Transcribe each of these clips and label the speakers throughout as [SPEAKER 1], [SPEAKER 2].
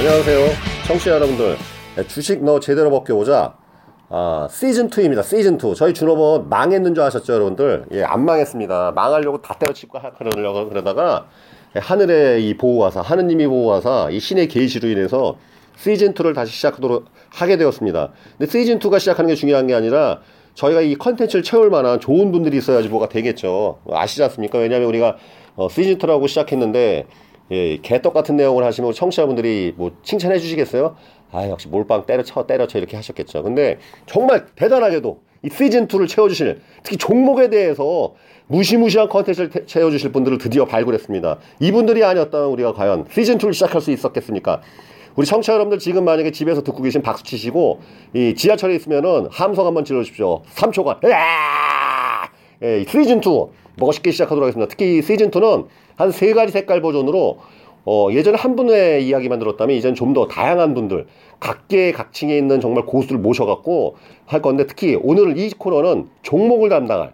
[SPEAKER 1] 안녕하세요. 청취자 여러분들. 네, 주식 너 제대로 벗겨보자. 아, 시즌2입니다. 시즌2. 저희 준호번 망했는 줄 아셨죠, 여러분들? 예, 안 망했습니다. 망하려고 다 때려치고 하- 그러려고 그러다가 예, 하늘의 이 보호하사, 하느님이 보호하사, 이 신의 계시로 인해서 시즌2를 다시 시작하도록 하게 되었습니다. 근데 시즌2가 시작하는 게 중요한 게 아니라 저희가 이 컨텐츠를 채울 만한 좋은 분들이 있어야지 뭐가 되겠죠. 아시지 않습니까? 왜냐하면 우리가 어, 시즌2라고 시작했는데 예, 개떡 같은 내용을 하시면 청취자분들이 뭐 칭찬해 주시겠어요? 아, 역시 몰빵 때려쳐, 때려쳐 이렇게 하셨겠죠. 근데 정말 대단하게도 이 시즌2를 채워주실, 특히 종목에 대해서 무시무시한 컨텐츠를 태- 채워주실 분들을 드디어 발굴했습니다. 이분들이 아니었다면 우리가 과연 시즌2를 시작할 수 있었겠습니까? 우리 청취자 여러분들 지금 만약에 집에서 듣고 계신 박수 치시고, 이 지하철에 있으면은 함성 한번 질러주십시오. 3초간. 으아! 예, 시즌2 멋있게 시작하도록 하겠습니다. 특히 이 시즌2는 한 세 가지 색깔 버전으로 어, 예전에 한 분의 이야기만 들었다면 이제는 좀 더 다양한 분들 각계 각층에 있는 정말 고수를 모셔갖고 할 건데 특히 오늘 이 코너는 종목을 담당할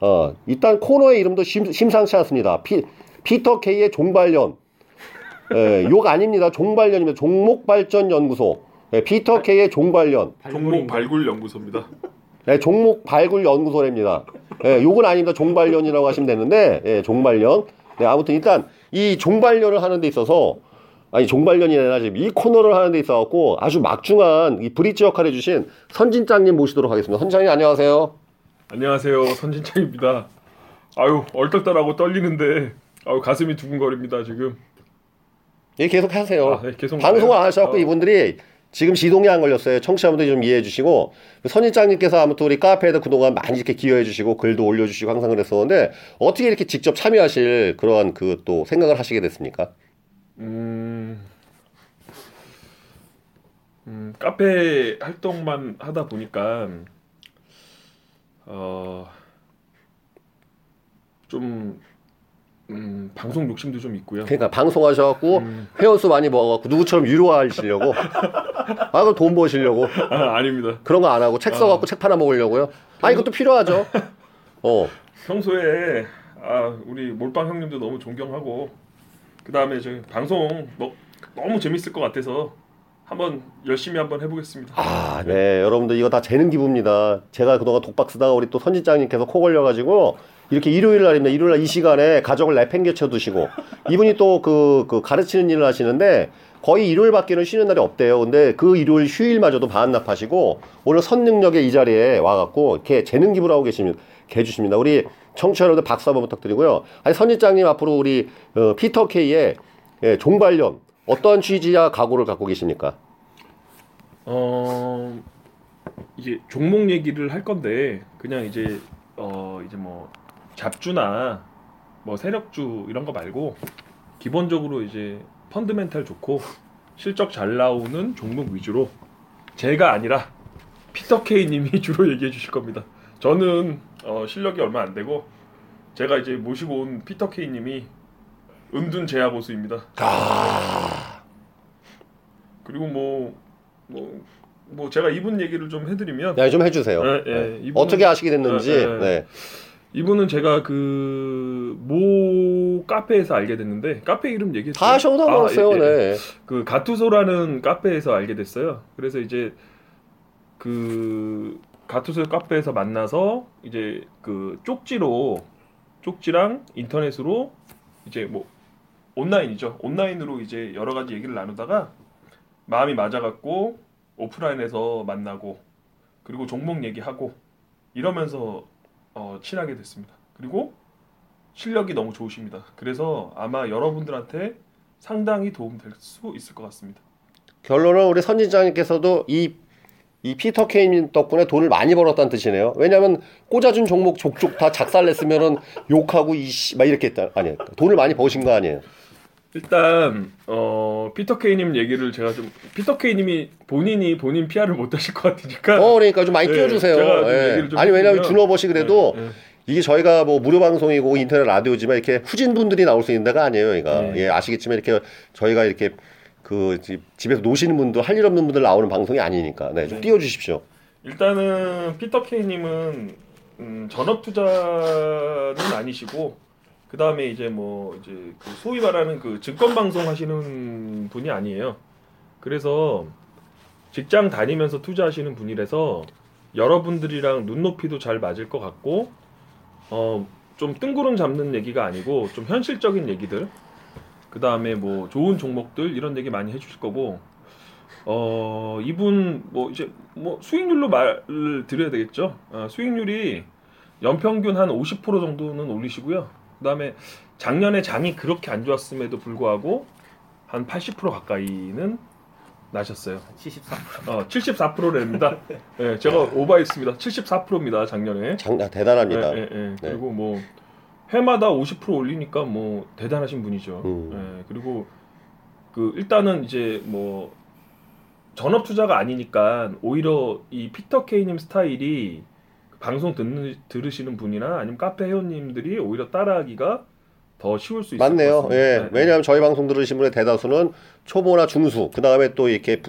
[SPEAKER 1] 어, 일단 코너의 이름도 심, 심상치 않습니다. 피, 피터 K의 종발년 예, 욕 아닙니다. 종발년입니다. 종목발전연구소 예, 피터 K의 종발년
[SPEAKER 2] 종목 발굴 연구소입니다.
[SPEAKER 1] 네, 종목 발굴 연구소랍니다. 예, 요건 아닙니다. 종발년이라고 하시면 되는데, 예, 종발년. 네, 아무튼 일단 이 종발년을 하는 데 있어서, 아니, 아니라 지금 이 코너를 하는 데 있어 갖고 아주 막중한 이 브릿지 역할 해주신 선진장님 모시도록 하겠습니다. 선진장님 안녕하세요.
[SPEAKER 2] 안녕하세요, 선진창입니다. 아유 얼떨떨하고 떨리는데 아유 가슴이 두근거립니다 지금.
[SPEAKER 1] 예, 계속 하세요.
[SPEAKER 2] 아, 네, 계속
[SPEAKER 1] 방송을 안? 하셔갖고
[SPEAKER 2] 어.
[SPEAKER 1] 이분들이 지금 시동이 안 걸렸어요. 청취자분들이 좀 이해해 주시고, 선인장님께서 아무튼 우리 카페에도 그동안 많이 이렇게 기여해 주시고, 글도 올려 주시고 항상 그랬었는데, 어떻게 이렇게 직접 참여하실 그러한 그 또 생각을 하시게 됐습니까?
[SPEAKER 2] 음, 음 카페 활동만 하다 보니까 어 좀 음, 방송 욕심도 좀 있고요.
[SPEAKER 1] 그러니까 방송하셔갖고, 회원수 많이 모아갖고, 누구처럼 유료화하시려고, 아, 그럼 돈 버시려고,
[SPEAKER 2] 아, 아닙니다.
[SPEAKER 1] 그런 거 안 하고, 책 써갖고 책 팔아 먹으려고요? 아, 이것도 필요하죠. 어.
[SPEAKER 2] 평소에 아 우리 몰빵 형님도 너무 존경하고 그 다음에 저 방송 너, 너무 재밌을 것 같아서 한번 열심히 한번 해보겠습니다.
[SPEAKER 1] 아, 네. 여러분들 이거 다 재능 기부입니다. 제가 그동안 독박 쓰다가 우리 또 선진장님께서 코 걸려가지고 이렇게 일요일 날입니다. 일요일 날 이 시간에 가족을 내팽개쳐 두시고 이분이 또그 그 가르치는 일을 하시는데 거의 일요일밖에는 쉬는 날이 없대요. 근데 그 일요일 휴일마저도 반납하시고 오늘 선능력의 이 자리에 와갖고 이렇게 재능 기부를 하고 계십니다. 해주십니다. 우리 청취자 여러분들 박수 한번 부탁드리고요. 아니 선진장님 앞으로 우리 어, 피터 K의 예, 종발년 어떤 취지와 각오를 갖고 계십니까?
[SPEAKER 2] 어 이제 종목 얘기를 할 건데 그냥 이제 어 이제 뭐 잡주나 뭐 세력주 이런 거 말고 기본적으로 이제 펀드멘탈 좋고 실적 잘 나오는 종목 위주로 제가 아니라 피터 케이 님이 주로 얘기해 주실 겁니다. 저는 어 실력이 얼마 안 되고 제가 이제 모시고 온 피터 케이 님이 은둔 제야 고수입니다. 그리고 뭐, 뭐, 뭐 제가 이분 얘기를 좀 해드리면
[SPEAKER 1] 네, 좀 해주세요.
[SPEAKER 2] 예, 예.
[SPEAKER 1] 네.
[SPEAKER 2] 이분은-
[SPEAKER 1] 어떻게 아시게 됐는지.
[SPEAKER 2] 예, 예.
[SPEAKER 1] 네.
[SPEAKER 2] 이분은 제가 그 모 카페에서 알게 됐는데 카페 이름 얘기했어요.
[SPEAKER 1] 다 상관없어요.
[SPEAKER 2] 아, 예, 예.
[SPEAKER 1] 네.
[SPEAKER 2] 그 가투소라는 카페에서 알게 됐어요. 그래서 이제 그 가투소 카페에서 만나서 이제 그 쪽지로 쪽지랑 인터넷으로 이제 뭐 온라인이죠. 온라인으로 이제 여러 가지 얘기를 나누다가 마음이 맞아갖고 오프라인에서 만나고 그리고 종목 얘기하고 이러면서 어, 친하게 됐습니다. 그리고 실력이 너무 좋으십니다. 그래서 아마 여러분들한테 상당히 도움 될 수 있을 것 같습니다.
[SPEAKER 1] 결론은 우리 선진장님께서도 이, 이 피터 케인 덕분에 돈을 많이 벌었다는 뜻이네요. 왜냐면 꽂아준 종목 족족 다 작살냈으면은 욕하고 이씨 막 이렇게 했다. 아니, 돈을 많이 버신 거 아니에요.
[SPEAKER 2] 일단 어, 피터 케이님 얘기를 제가 좀 피터 케이님이 본인이 본인 PR을 못 하실 것 같으니까
[SPEAKER 1] 어, 그러니까 좀 많이
[SPEAKER 2] 네,
[SPEAKER 1] 띄워주세요. 예. 아니, 왜냐면 준호버시 그래도
[SPEAKER 2] 네, 네.
[SPEAKER 1] 이게 저희가 뭐 무료 방송이고 인터넷 라디오지만 이렇게 후진 분들이 나올 수 있는 데가 아니에요.
[SPEAKER 2] 네.
[SPEAKER 1] 예, 아시겠지만 이렇게 저희가 이렇게 그 집- 집에서 노시는 분들 할 일 없는 분들 나오는 방송이 아니니까 네, 좀
[SPEAKER 2] 네.
[SPEAKER 1] 띄워주십시오.
[SPEAKER 2] 일단은 피터 케이님은 음, 전업 투자는 아니시고 그 다음에 이제 뭐 이제 그 소위 말하는 그 증권 방송 하시는 분이 아니에요. 그래서 직장 다니면서 투자하시는 분이라서 여러분들이랑 눈높이도 잘 맞을 것 같고 어 좀 뜬구름 잡는 얘기가 아니고 좀 현실적인 얘기들 그 다음에 뭐 좋은 종목들 이런 얘기 많이 해주실 거고 어 이분 뭐 이제 뭐 수익률로 말을 드려야 되겠죠 어, 수익률이 연평균 한 50% 정도는 올리시고요 그 다음에 작년에 장이 그렇게 안 좋았음에도 불구하고 한 80% 가까이는 나셨어요
[SPEAKER 3] 74.
[SPEAKER 2] 어 74%랍니다 예 제가 오버했습니다 74%입니다 작년에
[SPEAKER 1] 장, 아, 대단합니다.
[SPEAKER 2] 예, 예, 예. 그리고 뭐 해마다 50% 올리니까 뭐 대단하신 분이죠.
[SPEAKER 1] 음.
[SPEAKER 2] 예, 그리고 그 일단은 이제 뭐 전업 투자가 아니니까 오히려 이 피터 케이님 스타일이 방송 듣는 들으시는 분이나 아니면 카페 회원님들이 오히려 따라하기가 더 쉬울 수 있을 것
[SPEAKER 1] 맞네요. 예.
[SPEAKER 2] 네,
[SPEAKER 1] 왜냐하면 저희 방송 들으신 분의 대다수는 초보나 중수, 그 다음에 또 이렇게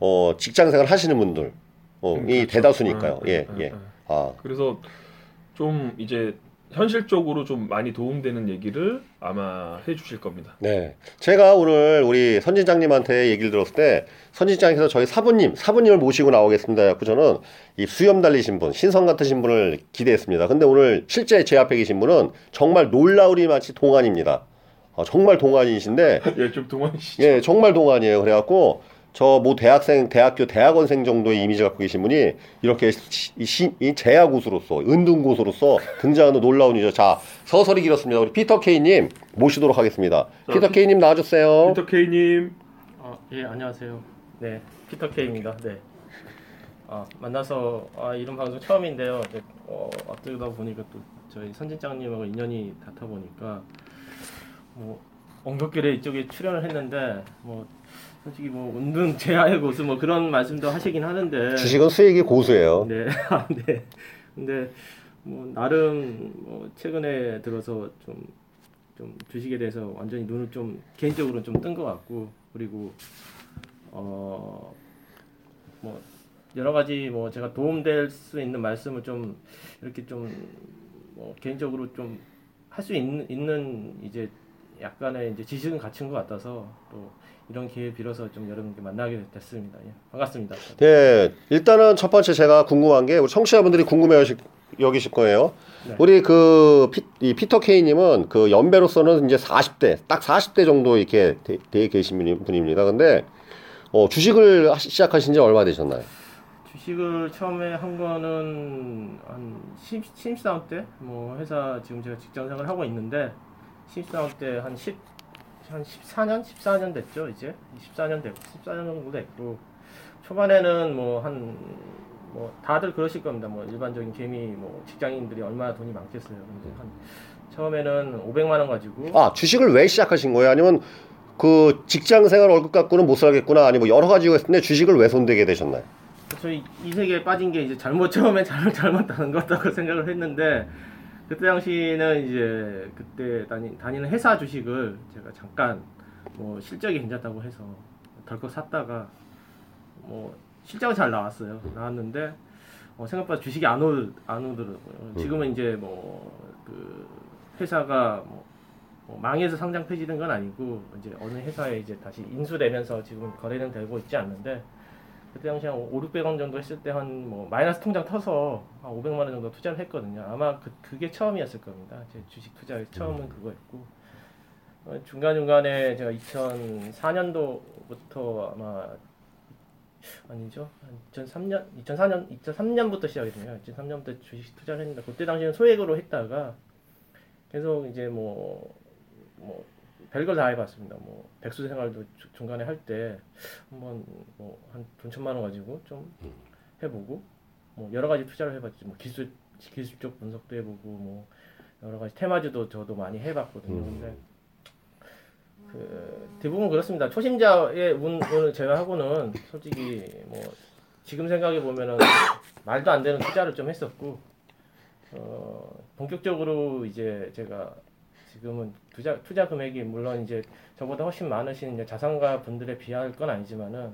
[SPEAKER 1] 어, 직장 생활 하시는 분들, 어,
[SPEAKER 2] 음,
[SPEAKER 1] 이
[SPEAKER 2] 그렇죠.
[SPEAKER 1] 대다수니까요.
[SPEAKER 2] 음,
[SPEAKER 1] 예,
[SPEAKER 2] 음,
[SPEAKER 1] 예.
[SPEAKER 2] 음.
[SPEAKER 1] 아,
[SPEAKER 2] 그래서 좀 이제 현실적으로 좀 많이 도움되는 얘기를 아마 해주실 겁니다.
[SPEAKER 1] 네. 제가 오늘 우리 선진장님한테 얘기를 들었을 때 선진장에서 저희 사부님, 사부님을 모시고 나오겠습니다. 그래서 저는 이 수염 달리신 분, 신성 같으신 분을 기대했습니다. 근데 오늘 실제 제 앞에 계신 분은 정말 놀라우리 마치 동안입니다. 어, 정말 동안이신데
[SPEAKER 2] 예, 좀 동안이시죠.
[SPEAKER 1] 예, 정말 동안이에요. 그래갖고 저 뭐 대학생, 대학교 대학원생 정도의 이미지 갖고 계신 분이 이렇게 시, 이, 시, 이 재야 고수로서 은둔 고수로서 등장하는 놀라운 이죠. 자, 서설이 길었습니다. 우리 피터 케이님 모시도록 하겠습니다.
[SPEAKER 2] 자,
[SPEAKER 1] 피터
[SPEAKER 2] 피-
[SPEAKER 1] 케이님 나와주세요.
[SPEAKER 2] 피터 케이님
[SPEAKER 3] 어, 예, 안녕하세요. 네, 피터 K입니다. 네. 아, 만나서 아, 이런 방송 처음인데요. 네, 어, 어쩌다 보니까 또 저희 선진장님하고 인연이 닿다 보니까 뭐 엉겁결에 이쪽에 출연을 했는데 뭐 솔직히 뭐 운동 제아의 고수 뭐 그런 말씀도 하시긴 하는데
[SPEAKER 1] 주식은 수익이 고수예요.
[SPEAKER 3] 네, 아, 네. 근데 뭐 나름 뭐 최근에 들어서 좀, 좀 주식에 대해서 완전히 눈을 좀 개인적으로 좀 뜬 것 같고 그리고 어 뭐 여러 가지 뭐 제가 도움될 수 있는 말씀을 좀 이렇게 좀 뭐 개인적으로 좀 할 수 있는, 있는 이제 약간의 이제 지식은 갖춘 것 같아서 또 이런 기회 빌어서 좀 여러분께 만나게 됐습니다. 예, 반갑습니다.
[SPEAKER 1] 네, 일단은 첫 번째 제가 궁금한 게 우리 청취자분들이 궁금해 여기실 거예요.
[SPEAKER 3] 네.
[SPEAKER 1] 우리 그 피, 이 피터 케이님은 그 연배로서는 이제 40대, 딱 40대 정도 이렇게 돼, 돼 계신 분입니다. 근데 어, 주식을 하시- 시작하신 지 얼마 되셨나요?
[SPEAKER 3] 주식을 처음에 한 거는 한 신- 신입사원 때, 뭐 회사 지금 제가 직장 생활 하고 있는데 신입사원 때 한 10, 한 14년, 14년 됐죠 이제 14년 됐고 14년 정도 됐고 초반에는 뭐 한 뭐 다들 그러실 겁니다. 뭐 일반적인 개미 뭐 직장인들이 얼마나 돈이 많겠어요. 근데 한 처음에는 500만 원 가지고
[SPEAKER 1] 아, 주식을 왜 시작하신 거예요? 아니면 그 직장 생활 월급 갖고는 못 살겠구나. 아니 뭐 여러 가지가 있을 텐데 주식을 왜 손대게 되셨나요?
[SPEAKER 3] 저희 이 세계에 빠진 게 이제 잘못 처음에 잘못 잘못하는 거다고 생각을 했는데 그때 당시는 이제 그때 다니, 다니는 회사 주식을 제가 잠깐 뭐 실적이 괜찮다고 해서 덜컥 샀다가 뭐 실적은 잘 나왔어요. 나왔는데 어, 생각보다 주식이 안, 오, 안 오더라고요. 지금은 이제 뭐 그 회사가 뭐, 뭐 망해서 상장 폐지된 건 아니고 이제 어느 회사에 이제 다시 인수되면서 지금 거래는 되고 있지 않는데 그때 당시 한 5, 600원 정도 했을 때 한 뭐 마이너스 통장 터서 한 500만 원 정도 투자를 했거든요. 아마 그, 그게 처음이었을 겁니다. 제 주식 투자의 처음은 그거였고 어, 중간 중간에 제가 2004년도부터 아마 아니죠. 한 2003년, 2004년, 2003년부터 시작했네요. 2003년부터 주식 투자를 했는데 그때 당시에는 소액으로 했다가 계속 이제 뭐, 뭐 별걸 다 해봤습니다. 뭐 백수 생활도 주- 중간에 할 때 한번 뭐한 돈 천만 원 가지고 좀 해보고 뭐 여러 가지 투자를 해봤지. 뭐 기술 기술적 분석도 해보고 뭐 여러 가지 테마주도 저도 많이 해봤거든요. 근데 그 대부분 그렇습니다. 초심자의 운, 운을 제외하고는 솔직히 뭐 지금 생각해 보면은 말도 안 되는 투자를 좀 했었고 어 본격적으로 이제 제가 지금은 투자 투자 금액이 물론 이제 저보다 훨씬 많으신 자산가 분들에 비할 건 아니지만은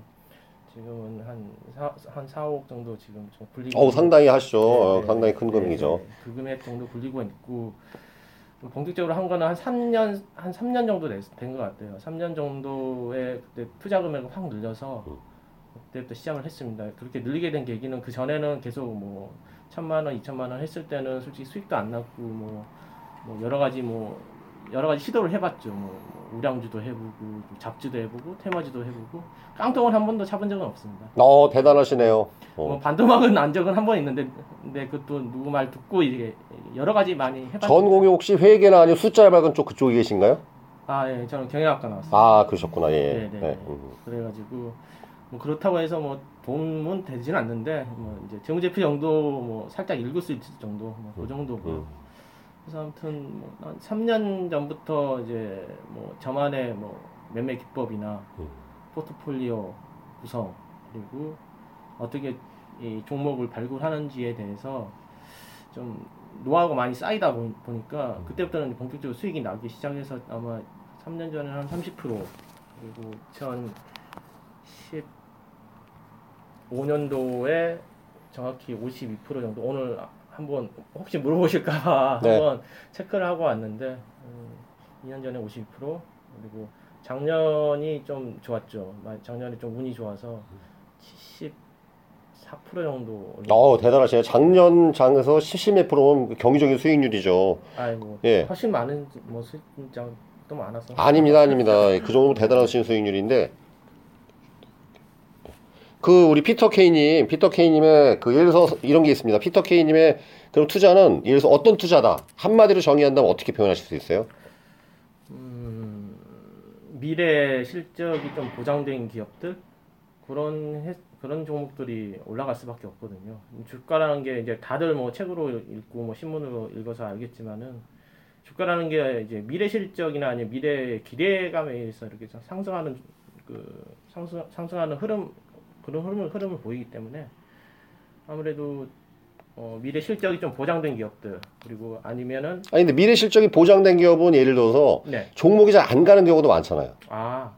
[SPEAKER 3] 지금은 한한 4, 5억 정도 지금 좀 굴리고
[SPEAKER 1] 어우 상당히 하시죠.
[SPEAKER 3] 네,
[SPEAKER 1] 어,
[SPEAKER 3] 네,
[SPEAKER 1] 상당히 큰
[SPEAKER 3] 네,
[SPEAKER 1] 금액이죠.
[SPEAKER 3] 네. 그 금액 정도 굴리고 있고 본격적으로 한 거는 한 3년 한 3년 정도 된 것 같아요. 3년 정도의 그때 투자 금액을 확 늘려서
[SPEAKER 1] 음.
[SPEAKER 3] 그때부터 시작을 했습니다. 그렇게 늘리게 된 계기는 그 전에는 계속 뭐 천만 원, 이천만 원 했을 때는 솔직히 수익도 안 났고 뭐, 뭐 여러 가지 뭐 여러 가지 시도를 해봤죠. 뭐 우량주도 해보고 뭐 잡주도 해보고 테마주도 해보고 깡통을 한 번도 잡은 적은 없습니다.
[SPEAKER 1] 어 대단하시네요. 어.
[SPEAKER 3] 뭐 반도막은 난 적은 한 번 있는데 근데 그것도 누구 말 듣고 이게 여러 가지 많이 해봤죠.
[SPEAKER 1] 전공이 혹시 회계나 아니면 숫자 발견 쪽 그쪽에 계신가요?
[SPEAKER 3] 아 예, 저는 경영학과 나왔어요.
[SPEAKER 1] 아 그러셨구나. 예.
[SPEAKER 3] 네, 네,
[SPEAKER 1] 네.
[SPEAKER 3] 네.
[SPEAKER 1] 음.
[SPEAKER 3] 그래가지고 뭐 그렇다고 해서 뭐 돈은 되진 않는데 뭐 이제 재무제표 정도 뭐 살짝 읽을 수 있을 정도 뭐 그 정도고
[SPEAKER 1] 음.
[SPEAKER 3] 그래서 아무튼 뭐한 3년 전부터 이제 뭐 저만의 뭐 매매 기법이나
[SPEAKER 1] 음.
[SPEAKER 3] 포트폴리오 구성 그리고 어떻게 이 종목을 발굴하는지에 대해서 좀 노하우가 많이 쌓이다 보- 보니까 그때부터는 이제 본격적으로 수익이 나기 시작해서 아마 3년 전에 한 30% 그리고 2015년도에 정확히 52% 정도 오늘 한번 혹시 물어보실까봐
[SPEAKER 1] 네.
[SPEAKER 3] 한번 체크를 하고 왔는데 음, 2년 전에 52% 그리고 작년이 좀 좋았죠. 마- 작년에 좀 운이 좋아서 74% 정도.
[SPEAKER 1] 어 대단하시네요. 작년 장에서 70몇 프로면 경제적인 수익률이죠.
[SPEAKER 3] 아이고
[SPEAKER 1] 예.
[SPEAKER 3] 훨씬 많은 뭐 수익장 또 많았어.
[SPEAKER 1] 아닙니다, 아닙니다. 그 정도면 대단하신 수익률인데 그 우리 피터 케이님, 피터 케이님의 그 예를 들어서 이런 게 있습니다. 피터 케이님의 그럼 투자는 예를 들어서 어떤 투자다 한마디로 정의한다면 어떻게 표현하실 수 있어요?
[SPEAKER 3] 음, 미래 실적이 좀 보장된 기업들 그런 해- 그런 종목들이 올라갈 수밖에 없거든요. 주가라는 게 이제 다들 뭐 책으로 읽고 뭐 신문으로 읽어서 알겠지만은 주가라는 게 이제 미래 실적이나 아니면 미래 기대감에 의해서 이렇게 상승하는 그 상승 상승하는 흐름 그런 흐름을 흐름을 보이기 때문에 아무래도 어, 미래 실적이 좀 보장된 기업들 그리고 아니면은
[SPEAKER 1] 아니 근데 미래 실적이 보장된 기업은 예를 들어서
[SPEAKER 3] 네.
[SPEAKER 1] 종목이 잘 안 가는 경우도 많잖아요.
[SPEAKER 3] 아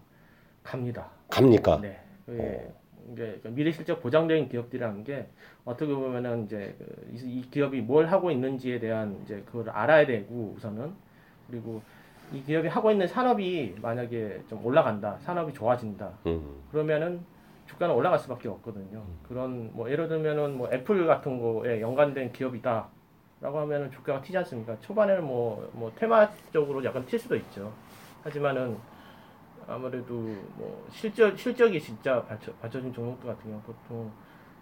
[SPEAKER 3] 갑니다.
[SPEAKER 1] 갑니까?
[SPEAKER 3] 네. 그 이제 그 미래 실적 보장된 기업들이라는 게 어떻게 보면은 이제 그 이- 이 기업이 뭘 하고 있는지에 대한 이제 그걸 알아야 되고 우선은 그리고 이 기업이 하고 있는 산업이 만약에 좀 올라간다, 산업이 좋아진다,
[SPEAKER 1] 음.
[SPEAKER 3] 그러면은 주가는 올라갈 수밖에 없거든요. 그런 뭐 예를 들면은 뭐 애플 같은 거에 연관된 기업이다 라고 하면은 주가가 튀지 않습니까? 초반에는 뭐 뭐 테마적으로 약간 튈 수도 있죠. 하지만은 아무래도 뭐 실적 실적이 진짜 받쳐, 받쳐진 종목들 같은 경우 보통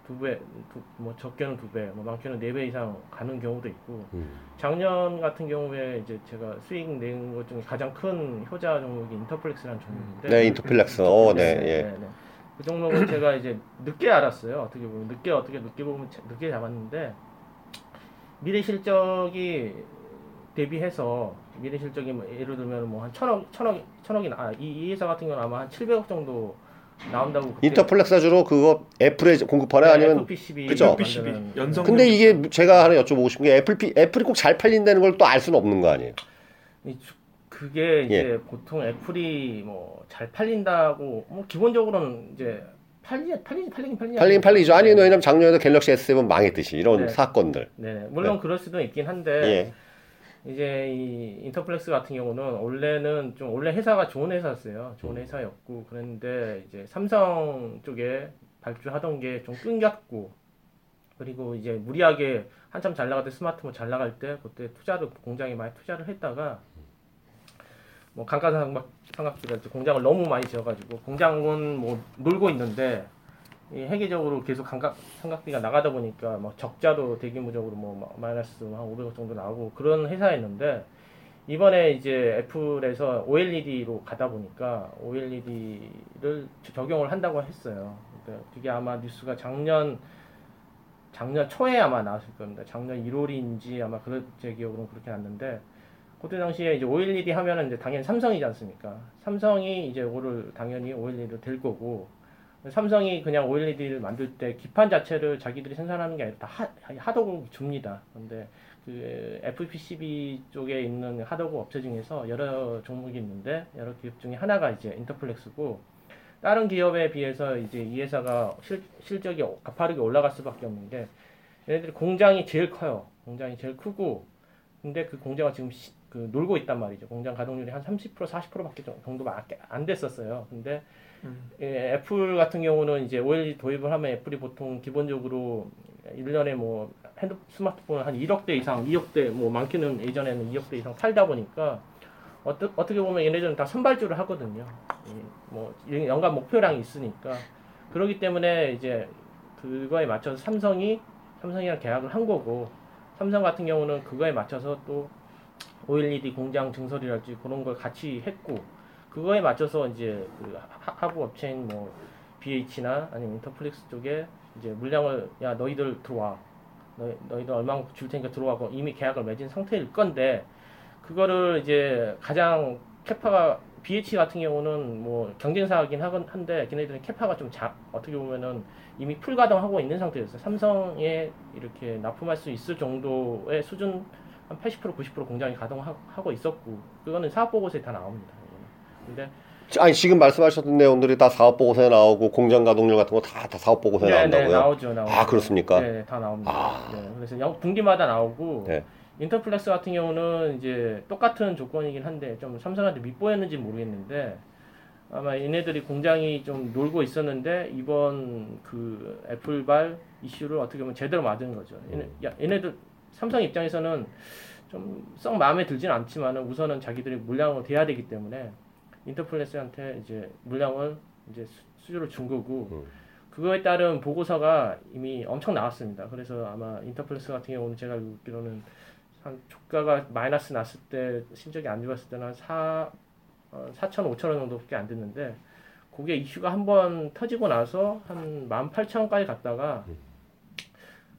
[SPEAKER 3] 두 배, 두, 뭐 적게는 두 배, 뭐 많게는 네 배 이상 가는 경우도 있고
[SPEAKER 1] 음.
[SPEAKER 3] 작년 같은 경우에 이제 제가 수익 낸 것 중에 가장 큰 효자 종목이 인터플렉스라는 종목인데
[SPEAKER 1] 네, 인터플렉스. 어, 네, 예.
[SPEAKER 3] 네, 네. 그 종목은 제가 이제 늦게 알았어요. 어떻게 보면 늦게 어떻게 늦게 보면 자- 늦게 잡았는데 미래 실적이 대비해서 미래 실적이 뭐 예를 들면 뭐 한 천억 천억 천억이 나. 아, 이, 이 회사 같은 경우는 아마 한 700억 정도 나온다고 그때
[SPEAKER 1] 인터플렉스 주로 그거 애플에 공급하나
[SPEAKER 3] 네,
[SPEAKER 1] 아니면 그죠?
[SPEAKER 2] 연성
[SPEAKER 1] 근데 이게 제가 하나 여쭤보고 싶은 게 애플 피, 애플이 꼭 잘 팔린다는 걸 또 알 수는 없는 거 아니에요?
[SPEAKER 3] 그게 이제
[SPEAKER 1] 예.
[SPEAKER 3] 보통 애플이 뭐 잘 팔린다고 뭐 기본적으로는 이제 팔리 팔리지 팔리긴 팔리지
[SPEAKER 1] 팔리긴? 팔리죠. 아니
[SPEAKER 3] 네.
[SPEAKER 1] 왜냐면 작년에도 갤럭시 S7 망했듯이 이런
[SPEAKER 3] 네.
[SPEAKER 1] 사건들.
[SPEAKER 3] 네, 물론 그럴 수도 있긴 한데
[SPEAKER 1] 예.
[SPEAKER 3] 이제 이 인터플렉스 같은 경우는 원래는 좀 원래 회사가 좋은 회사였어요. 좋은 회사였고 그랬는데 이제 삼성 쪽에 발주하던 게 좀 끊겼고 그리고 이제 무리하게 한참 잘 나갈 때 스마트폰 잘 나갈 때 그때 투자를 공장에 많이 투자를 했다가 뭐 강가상각 삼각지가 공장을 너무 많이 지어가지고 공장은 뭐 놀고 있는데 이 회계적으로 계속 감각 삼각비가 나가다 보니까 막 적자도 대규모적으로 뭐 마- 마이너스 한 500억 정도 나오고 그런 회사였는데 이번에 이제 애플에서 OLED로 가다 보니까 OLED를 적용을 한다고 했어요. 그러니까 그게 아마 뉴스가 작년 작년 초에 아마 나왔을 겁니다. 작년 1월인지 아마 그제 기억으로는 그렇게 났는데 그때 당시에 이제 OLED 하면은 이제 당연히 삼성이지 않습니까? 삼성이 이제 오를 당연히 OLED를 될 거고 삼성이 그냥 OLED를 만들 때 기판 자체를 자기들이 생산하는 게 아니라 다 하, 하도급 줍니다. 근데 그 FPCB 쪽에 있는 하도급 업체 중에서 여러 종목이 있는데 여러 기업 중에 하나가 이제 인터플렉스고 다른 기업에 비해서 이제 이 회사가 실, 실적이 가파르게 올라갈 수밖에 없는 게 얘네들이 공장이 제일 커요. 공장이 제일 크고 근데 그 공장은 지금 시- 그 놀고 있단 말이죠. 공장 가동률이 한 30% 40%밖에 정도밖에 안 됐었어요. 근데
[SPEAKER 2] 음.
[SPEAKER 3] 예, 애플 같은 경우는 이제 OLED 도입을 하면 애플이 보통 기본적으로 1년에 뭐 핸드 스마트폰을 한 1억 대 이상, 2억 대, 뭐 많게는 예전에는 2억 대 이상 팔다 보니까 어떠, 어떻게 보면 얘네들은 다 선발주를 하거든요. 이뭐 연간 목표량이 있으니까 그렇기 때문에 이제 그거에 맞춰서 삼성이 삼성이랑 계약을 한 거고 삼성 같은 경우는 그거에 맞춰서 또 OLED 공장 증설이랄지 그런 걸 같이 했고 그거에 맞춰서 이제 그 하- 하부 업체인 뭐 BH나 아니면 인터플렉스 쪽에 이제 물량을 야 너희들 들어와 너희, 너희들 얼마 줄 테니까 들어와고 이미 계약을 맺은 상태일 건데 그거를 이제 가장 capa가 BH 같은 경우는 뭐 경쟁사긴 하건 한데 걔네들은 capa가 좀 작, 어떻게 보면은 이미 풀 가동하고 있는 상태였어요. 삼성에 이렇게 납품할 수 있을 정도의 수준 한 80% 90% 공장이 가동하고 있었고 그거는 사업 보고서에 다 나옵니다. 근데
[SPEAKER 1] 아니 지금 말씀하셨던 내용들이 다 사업 보고서에 나오고 공장 가동률 같은 거 다 다 사업 보고서에
[SPEAKER 3] 네, 네,
[SPEAKER 1] 나온다고요?
[SPEAKER 3] 나오죠, 나오죠.
[SPEAKER 1] 아, 그렇습니까?
[SPEAKER 3] 네, 다 나옵니다.
[SPEAKER 1] 아.
[SPEAKER 3] 네, 그래서 영- 분기마다 나오고
[SPEAKER 1] 네.
[SPEAKER 3] 인터플렉스 같은 경우는 이제 똑같은 조건이긴 한데 좀 삼성한테 밉보였는지 모르겠는데 아마 얘네들이 공장이 좀 놀고 있었는데 이번 그 애플발 이슈를 어떻게 보면 제대로 맞은 거죠. 얘네, 야, 얘네들 삼성 입장에서는 좀 썩 마음에 들진 않지만은 우선은 자기들이 물량을 대야 되기 때문에 인터플렉스한테 이제 물량을 이제 수- 수주를 준 거고
[SPEAKER 1] 음.
[SPEAKER 3] 그거에 따른 보고서가 이미 엄청 나왔습니다. 그래서 아마 인터플렉스 같은 경우는 제가 알기로는 한 주가가 마이너스 났을 때 실적이 안 좋았을 때는 한 4, 어, 4천, 5천 원 정도밖에 안 됐는데 그게 이슈가 한 번 터지고 나서 한 18,000원까지 갔다가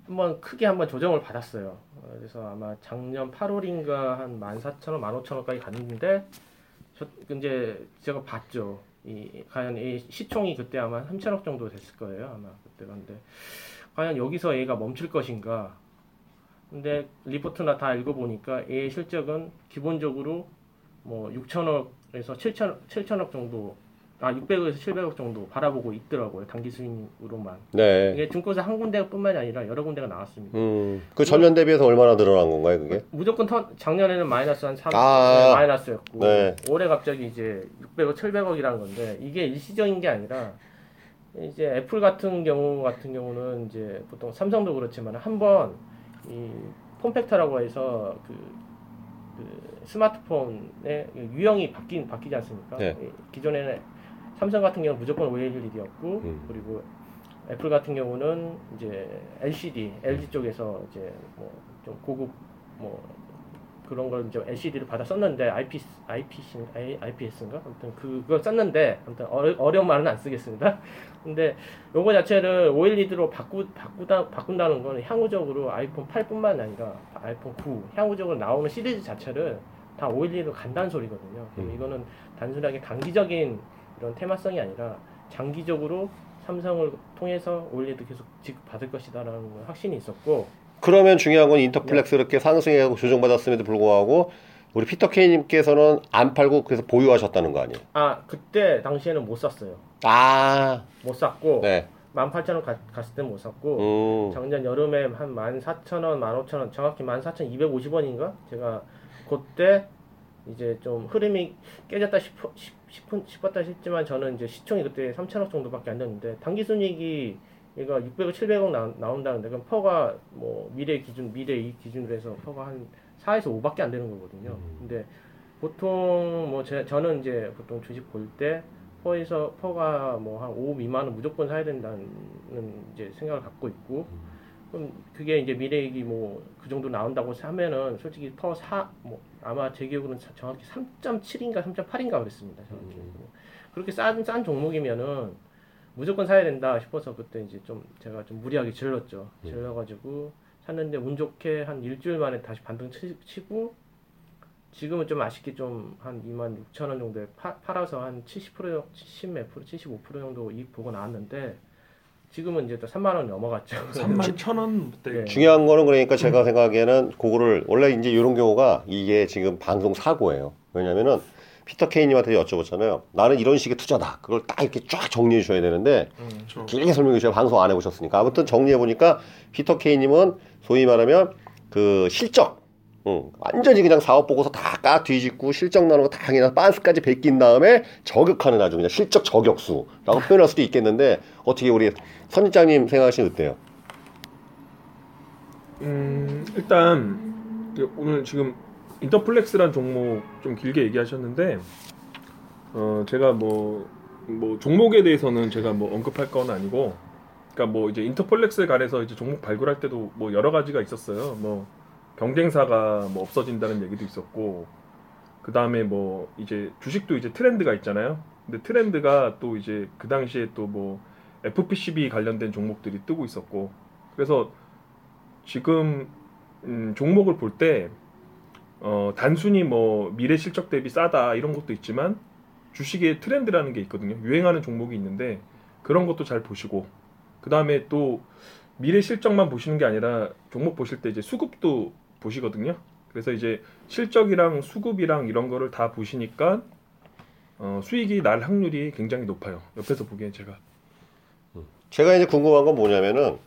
[SPEAKER 3] 한번 크게 한번 조정을 받았어요. 어, 그래서 아마 작년 8월인가 한 14,000원, 15,000원까지 갔는데 저 이제 제가 봤죠. 이 과연 이 시총이 그때 아마 3천억 정도 됐을 거예요. 아마 그때가 근데 과연 여기서 얘가 멈출 것인가? 근데 리포트나 다 읽어보니까 얘의 실적은 기본적으로 뭐 6천억에서 7천 7천억 정도, 아 600억에서 700억 정도 바라보고 있더라고요. 단기 수익으로만.
[SPEAKER 1] 네.
[SPEAKER 3] 이게 증권사 한 군데뿐만이 아니라 여러 군데가 나왔습니다.
[SPEAKER 1] 음, 그 전년 대비해서 얼마나 늘어난 건가요, 그게?
[SPEAKER 3] 무조건 턴, 작년에는 마이너스 한 3,
[SPEAKER 1] 아.
[SPEAKER 3] 마이너스였고
[SPEAKER 1] 네.
[SPEAKER 3] 올해 갑자기 이제 600억, 700억이라는 건데 이게 일시적인 게 아니라 이제 애플 같은 경우 같은 경우는 이제 보통 삼성도 그렇지만 한 번 이 폼팩터라고 해서 그, 그 스마트폰의 유형이 바뀐 바뀌지 않습니까?
[SPEAKER 1] 네.
[SPEAKER 3] 이 기존에는 삼성 같은 경우는 무조건 OLED였고
[SPEAKER 1] 음.
[SPEAKER 3] 그리고 애플 같은 경우는 이제 LCD, LG 쪽에서 이제 뭐 좀 고급 뭐 그런 걸 이제 LCD를 받아 썼는데 IPS, IPC, IPS인가? 아무튼 그걸 썼는데 아무튼 어려, 어려 운 말은 안 쓰겠습니다. 근데 요거 자체를 OLED로 바꾸 바꾸다 바꾼다는 건 향후적으로 아이폰 8뿐만 아니라 아이폰 9 향후적으로 나오는 시리즈 자체를 다 OLED로 간다는 소리거든요.
[SPEAKER 1] 음.
[SPEAKER 3] 이거는 단순하게 단기적인 이런 테마성이 아니라 장기적으로 삼성을 통해서 OLED 계속 지급받을 것이다라는 건 확신이 있었고
[SPEAKER 1] 그러면 중요한 건 인터플렉스 이렇게 상승해가고 조정받았음에도 불구하고 우리 피터 케이님께서는 안 팔고 그래서 보유하셨다는 거 아니에요?
[SPEAKER 3] 아 그때 당시에는 못 샀어요.
[SPEAKER 1] 아,
[SPEAKER 3] 못 샀고
[SPEAKER 1] 네.
[SPEAKER 3] 18,000원 갔을 때 못 샀고
[SPEAKER 1] 음,
[SPEAKER 3] 작년 여름에 한 14,000원, 15,000원, 정확히 14,250원인가? 제가 그때 이제 좀 흐름이 깨졌다 싶어, 싶, 싶었다 싶지만 저는 이제 시총이 그때 3천억 정도밖에 안 됐는데 당기 순이익이 얘가 600억, 700억 나, 나온다는데 그럼 PER가 뭐 미래 기준, 미래 이익 기준으로 해서 PER가 한 4에서 5밖에 안 되는 거거든요. 근데 보통 뭐 제, 저는 이제 보통 주식 볼 때 PER에서 PER가 뭐 한 5 미만은 무조건 사야 된다는 이제 생각을 갖고 있고 그럼 그게 이제 미래이익이 뭐 그 정도 나온다고 하면은 솔직히 PER 4, 뭐 아마 제 기억으로는 자- 정확히 3.7인가 3.8인가 그랬습니다. 정확히. 그렇게 싼, 싼 종목이면은 무조건 사야 된다 싶어서 그때 이제 좀 제가 좀 무리하게 질렀죠. 질러가지고 샀는데 운 좋게 한 일주일 만에 다시 반등 치, 치고 지금은 좀 아쉽게 좀 한 2만 6천 원 정도에 파, 팔아서 한 70% 70몇 프로 75% 정도 이익 보고 나왔는데 지금은 이제 또 3만 원 넘어갔죠.
[SPEAKER 2] 3만 천원 그때
[SPEAKER 3] 네.
[SPEAKER 1] 중요한 거는 그러니까 제가 생각하기에는 그거를 원래 이제 이런 경우가 이게 지금 방송 사고예요. 왜냐면은 피터 케이님한테 여쭤봤잖아요. 나는 이런 식의 투자다. 그걸 딱 이렇게 쫙 정리해 주셔야 되는데
[SPEAKER 2] 그렇죠.
[SPEAKER 1] 길게 설명해 주셔야 방송 안 해보셨으니까 아무튼 정리해 보니까 피터 케이님은 소위 말하면 그 실적 응, 완전히 그냥 사업 보고서 다 까 뒤집고 실적 나오는 거다 그냥 빤스까지 베낀 다음에 저격하는 아주 그냥 실적 저격수라고 표현할 수도 있겠는데 어떻게 우리 선지장님 생각하시면 어때요?
[SPEAKER 2] 음, 일단 오늘 지금 인터플렉스란 종목 좀 길게 얘기하셨는데 어, 제가 뭐, 뭐 종목에 대해서는 제가 뭐 언급할 건 아니고 그러니까 뭐 이제 인터플렉스에 관해서 이제 종목 발굴할 때도 뭐 여러 가지가 있었어요. 뭐 경쟁사가 뭐 없어진다는 얘기도 있었고 그 다음에 뭐 이제 주식도 이제 트렌드가 있잖아요. 근데 트렌드가 또 이제 그 당시에 또 뭐 FPCB 관련된 종목들이 뜨고 있었고 그래서 지금 음, 종목을 볼 때 어, 단순히 뭐 미래 실적 대비 싸다 이런 것도 있지만 주식의 트렌드라는 게 있거든요. 유행하는 종목이 있는데 그런 것도 잘 보시고 그 다음에 또 미래 실적만 보시는 게 아니라 종목 보실 때 이제 수급도 보시거든요. 그래서 이제 실적이랑 수급이랑 이런 거를 다 보시니까 어, 수익이 날 확률이 굉장히 높아요. 옆에서 보기엔 제가
[SPEAKER 1] 제가 이제 궁금한 건 뭐냐면은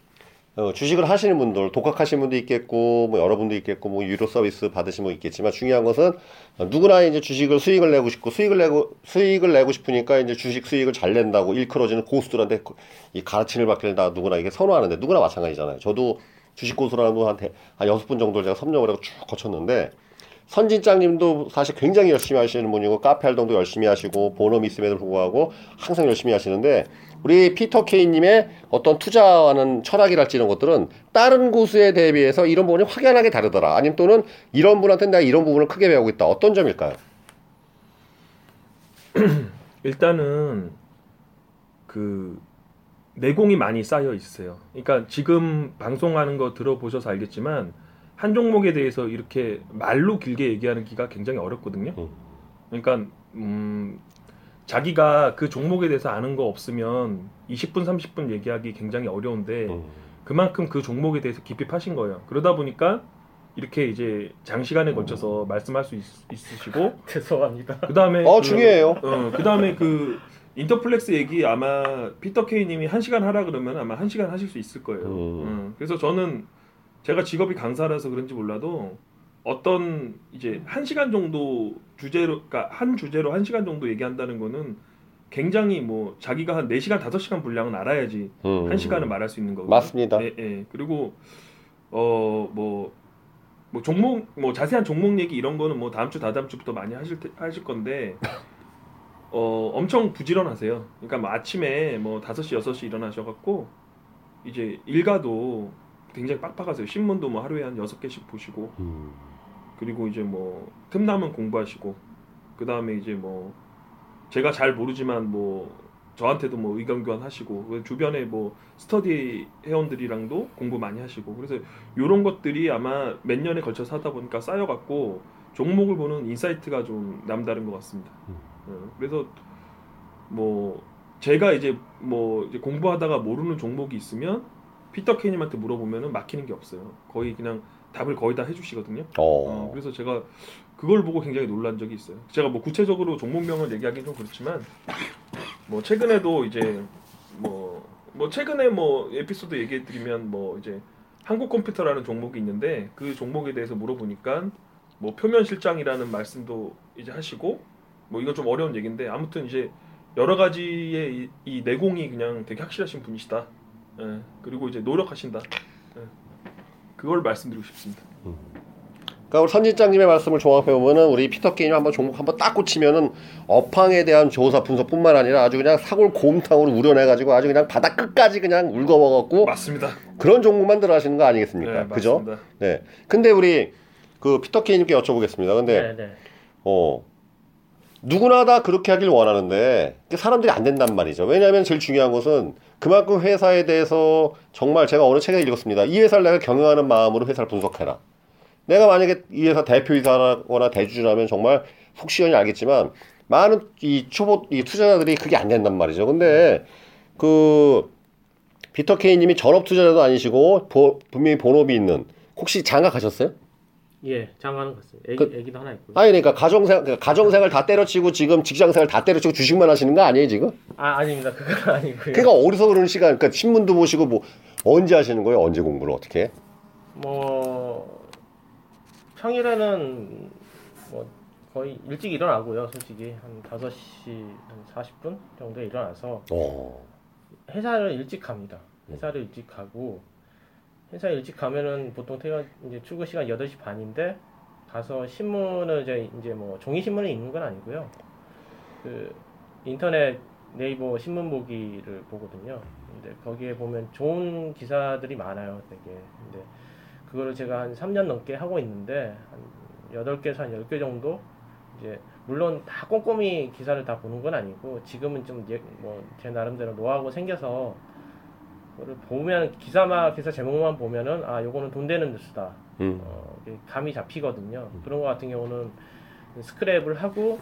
[SPEAKER 1] 어, 주식을 하시는 분들, 독학하시는 분도 있겠고, 뭐 여러분도 있겠고, 뭐 유료 서비스 받으신 분 있겠지만 중요한 것은 어, 누구나 이제 주식을 수익을 내고 싶고 수익을 내고 수익을 내고 싶으니까 이제 주식 수익을 잘 낸다고 일컬어지는 고수들한테 그- 이 가르침을 받기를 다 누구나 이게 선호하는데 누구나 마찬가지잖아요. 저도 주식 고수라는 분한테 한 여섯 분 정도를 제가 섭렵을 하고 쭉 거쳤는데 선진장님도 사실 굉장히 열심히 하시는 분이고 카페 활동도 열심히 하시고 본업이 있음에도 불구하고 항상 열심히 하시는데 우리 피터 케이님의 어떤 투자하는 철학이랄지 이런 것들은 다른 고수에 대비해서 이런 부분이 확연하게 다르더라. 아니면 또는 이런 분한테는 내가 이런 부분을 크게 배우고 있다. 어떤 점일까요?
[SPEAKER 2] 일단은 그 내공이 많이 쌓여 있어요. 그러니까 지금 방송하는 거 들어보셔서 알겠지만 한 종목에 대해서 이렇게 말로 길게 얘기하는 기가 굉장히 어렵거든요.
[SPEAKER 1] 음.
[SPEAKER 2] 그러니까 음 자기가 그 종목에 대해서 아는 거 없으면 20분 30분 얘기하기 굉장히 어려운데
[SPEAKER 1] 음.
[SPEAKER 2] 그만큼 그 종목에 대해서 깊이 파신 거예요. 그러다 보니까 이렇게 이제 장시간에 걸쳐서 말씀할 수 있, 으시고
[SPEAKER 3] 죄송합니다.
[SPEAKER 2] 그 다음에
[SPEAKER 1] 어, 중요해요.
[SPEAKER 2] 어, 그 다음에 그 인터플렉스 얘기 아마 피터 케이님이 한 시간 하라 그러면 아마 한 시간 하실 수 있을 거예요.
[SPEAKER 1] 음.
[SPEAKER 2] 음, 그래서 저는 제가 직업이 강사라서 그런지 몰라도 어떤 이제 한 시간 정도 주제로, 그러니까 한 주제로 한 시간 정도 얘기한다는 거는 굉장히 뭐 자기가 한 4시간, 5시간 분량은 알아야지
[SPEAKER 1] 음.
[SPEAKER 2] 한 시간은 말할 수 있는 거고.
[SPEAKER 1] 맞습니다.
[SPEAKER 2] 예, 예. 그리고 어뭐뭐 종목 뭐 자세한 종목 얘기 이런 거는 뭐 다음 주 다다음 주부터 많이 하실 테, 하실 건데 어 엄청 부지런하세요. 그러니까 뭐 아침에 뭐 5시 6시 일어나셔 갖고 이제 일가도 굉장히 빡빡하세요. 신문도 뭐 하루에 한 6개씩 보시고
[SPEAKER 1] 음.
[SPEAKER 2] 그리고 이제 뭐 틈나면 공부하시고 그 다음에 이제 뭐 제가 잘 모르지만 뭐 저한테도 뭐 의견 교환하시고 그 주변에 뭐 스터디 회원들이랑도 공부 많이 하시고 그래서 이런 것들이 아마 몇 년에 걸쳐서 하다 보니까 쌓여갖고 종목을 보는 insight가 좀 남다른 것 같습니다.
[SPEAKER 1] 음.
[SPEAKER 2] 어, 그래서 뭐 제가 이제 뭐 이제 공부하다가 모르는 종목이 있으면 피터 K님한테 물어보면은 막히는 게 없어요. 거의 그냥 답을 거의 다 해주시거든요. 어,
[SPEAKER 1] 어.
[SPEAKER 2] 그래서 제가 그걸 보고 굉장히 놀란 적이 있어요. 제가 뭐 구체적으로 종목명을 얘기하기는 좀 그렇지만 뭐 최근에도 이제 뭐, 뭐 최근에 뭐 에피소드 얘기해 드리면 뭐 이제 한국 컴퓨터라는 종목이 있는데 그 종목에 대해서 물어보니까 뭐 표면 실장이라는 말씀도 이제 하시고 뭐 이건 좀 어려운 얘기인데 아무튼 이제 여러 가지의 이, 이 내공이 그냥 되게 확실하신 분이시다. 예, 그리고 이제 노력하신다. 예, 그걸 말씀드리고 싶습니다.
[SPEAKER 1] 그러니까 우리 선진장님의 말씀을 종합해 보면은 우리 피터 케이님 한번 종목 한번 딱 꽂히면은 업황에 대한 조사 분석뿐만 아니라 아주 그냥 사골 곰탕으로 우려내 가지고 아주 그냥 바닥 끝까지 그냥 울거먹었고
[SPEAKER 2] 맞습니다.
[SPEAKER 1] 그런 종목만 들어 하시는 거 아니겠습니까?
[SPEAKER 2] 네,
[SPEAKER 1] 뭐 그죠?
[SPEAKER 2] 맞습니다.
[SPEAKER 1] 네. 근데 우리 그 피터 케이님께 여쭤보겠습니다. 근데
[SPEAKER 3] 네, 네.
[SPEAKER 1] 어 누구나 다 그렇게 하길 원하는데 사람들이 안 된단 말이죠. 왜냐하면 제일 중요한 것은 그만큼 회사에 대해서 정말 제가 어느 책에 읽었습니다. 이 회사를 내가 경영하는 마음으로 회사를 분석해라. 내가 만약에 이 회사 대표이사거나 대주주라면 정말 속 시원히 알겠지만 많은 이 초보 이 투자자들이 그게 안 된단 말이죠. 근데 그 피터 케이님이 전업 투자자도 아니시고 보- 분명히 본업이 있는 혹시 장가 가셨어요?
[SPEAKER 3] 예, 장하는 것 같습니다. 애기,
[SPEAKER 1] 그-
[SPEAKER 3] 애기도 하나 있고요.
[SPEAKER 1] 아니 그러니까 가정생 그러니까 가정생활 다 때려치고 지금 직장생활 다 때려치고 주식만 하시는 거 아니에요 지금?
[SPEAKER 3] 아, 아닙니다. 그건 아니고요.
[SPEAKER 1] 그러니까 어디서 그런 시간 그러니까 신문도 보시고 뭐 언제 하시는 거예요? 언제 공부를 어떻게? 해?
[SPEAKER 3] 뭐 평일에는 뭐 거의 일찍 일어나고요, 솔직히 한 5시 한 40분 정도에 일어나서
[SPEAKER 1] 어.
[SPEAKER 3] 회사를 일찍 갑니다. 회사를 일찍 가고 회사 일찍 가면은 보통 퇴근 이제 출근 시간 8시 반인데 가서 신문을 이제 이제 뭐 종이 신문을 읽는 건 아니고요. 그 인터넷 네이버 신문 보기를 보거든요. 근데 거기에 보면 좋은 기사들이 많아요, 되게. 근데 그거를 제가 한 3년 넘게 하고 있는데 한 8개에서 한 10개 정도 이제 물론 다 꼼꼼히 기사를 다 보는 건 아니고 지금은 좀 뭐 제 나름대로 노하우가 생겨서 그거를 보면 기사만 기사 제목만 보면은 아 요거는 돈 되는 뉴스다.
[SPEAKER 1] 음.
[SPEAKER 3] 어, 감이 잡히거든요. 그런 거 같은 경우는 스크랩을 하고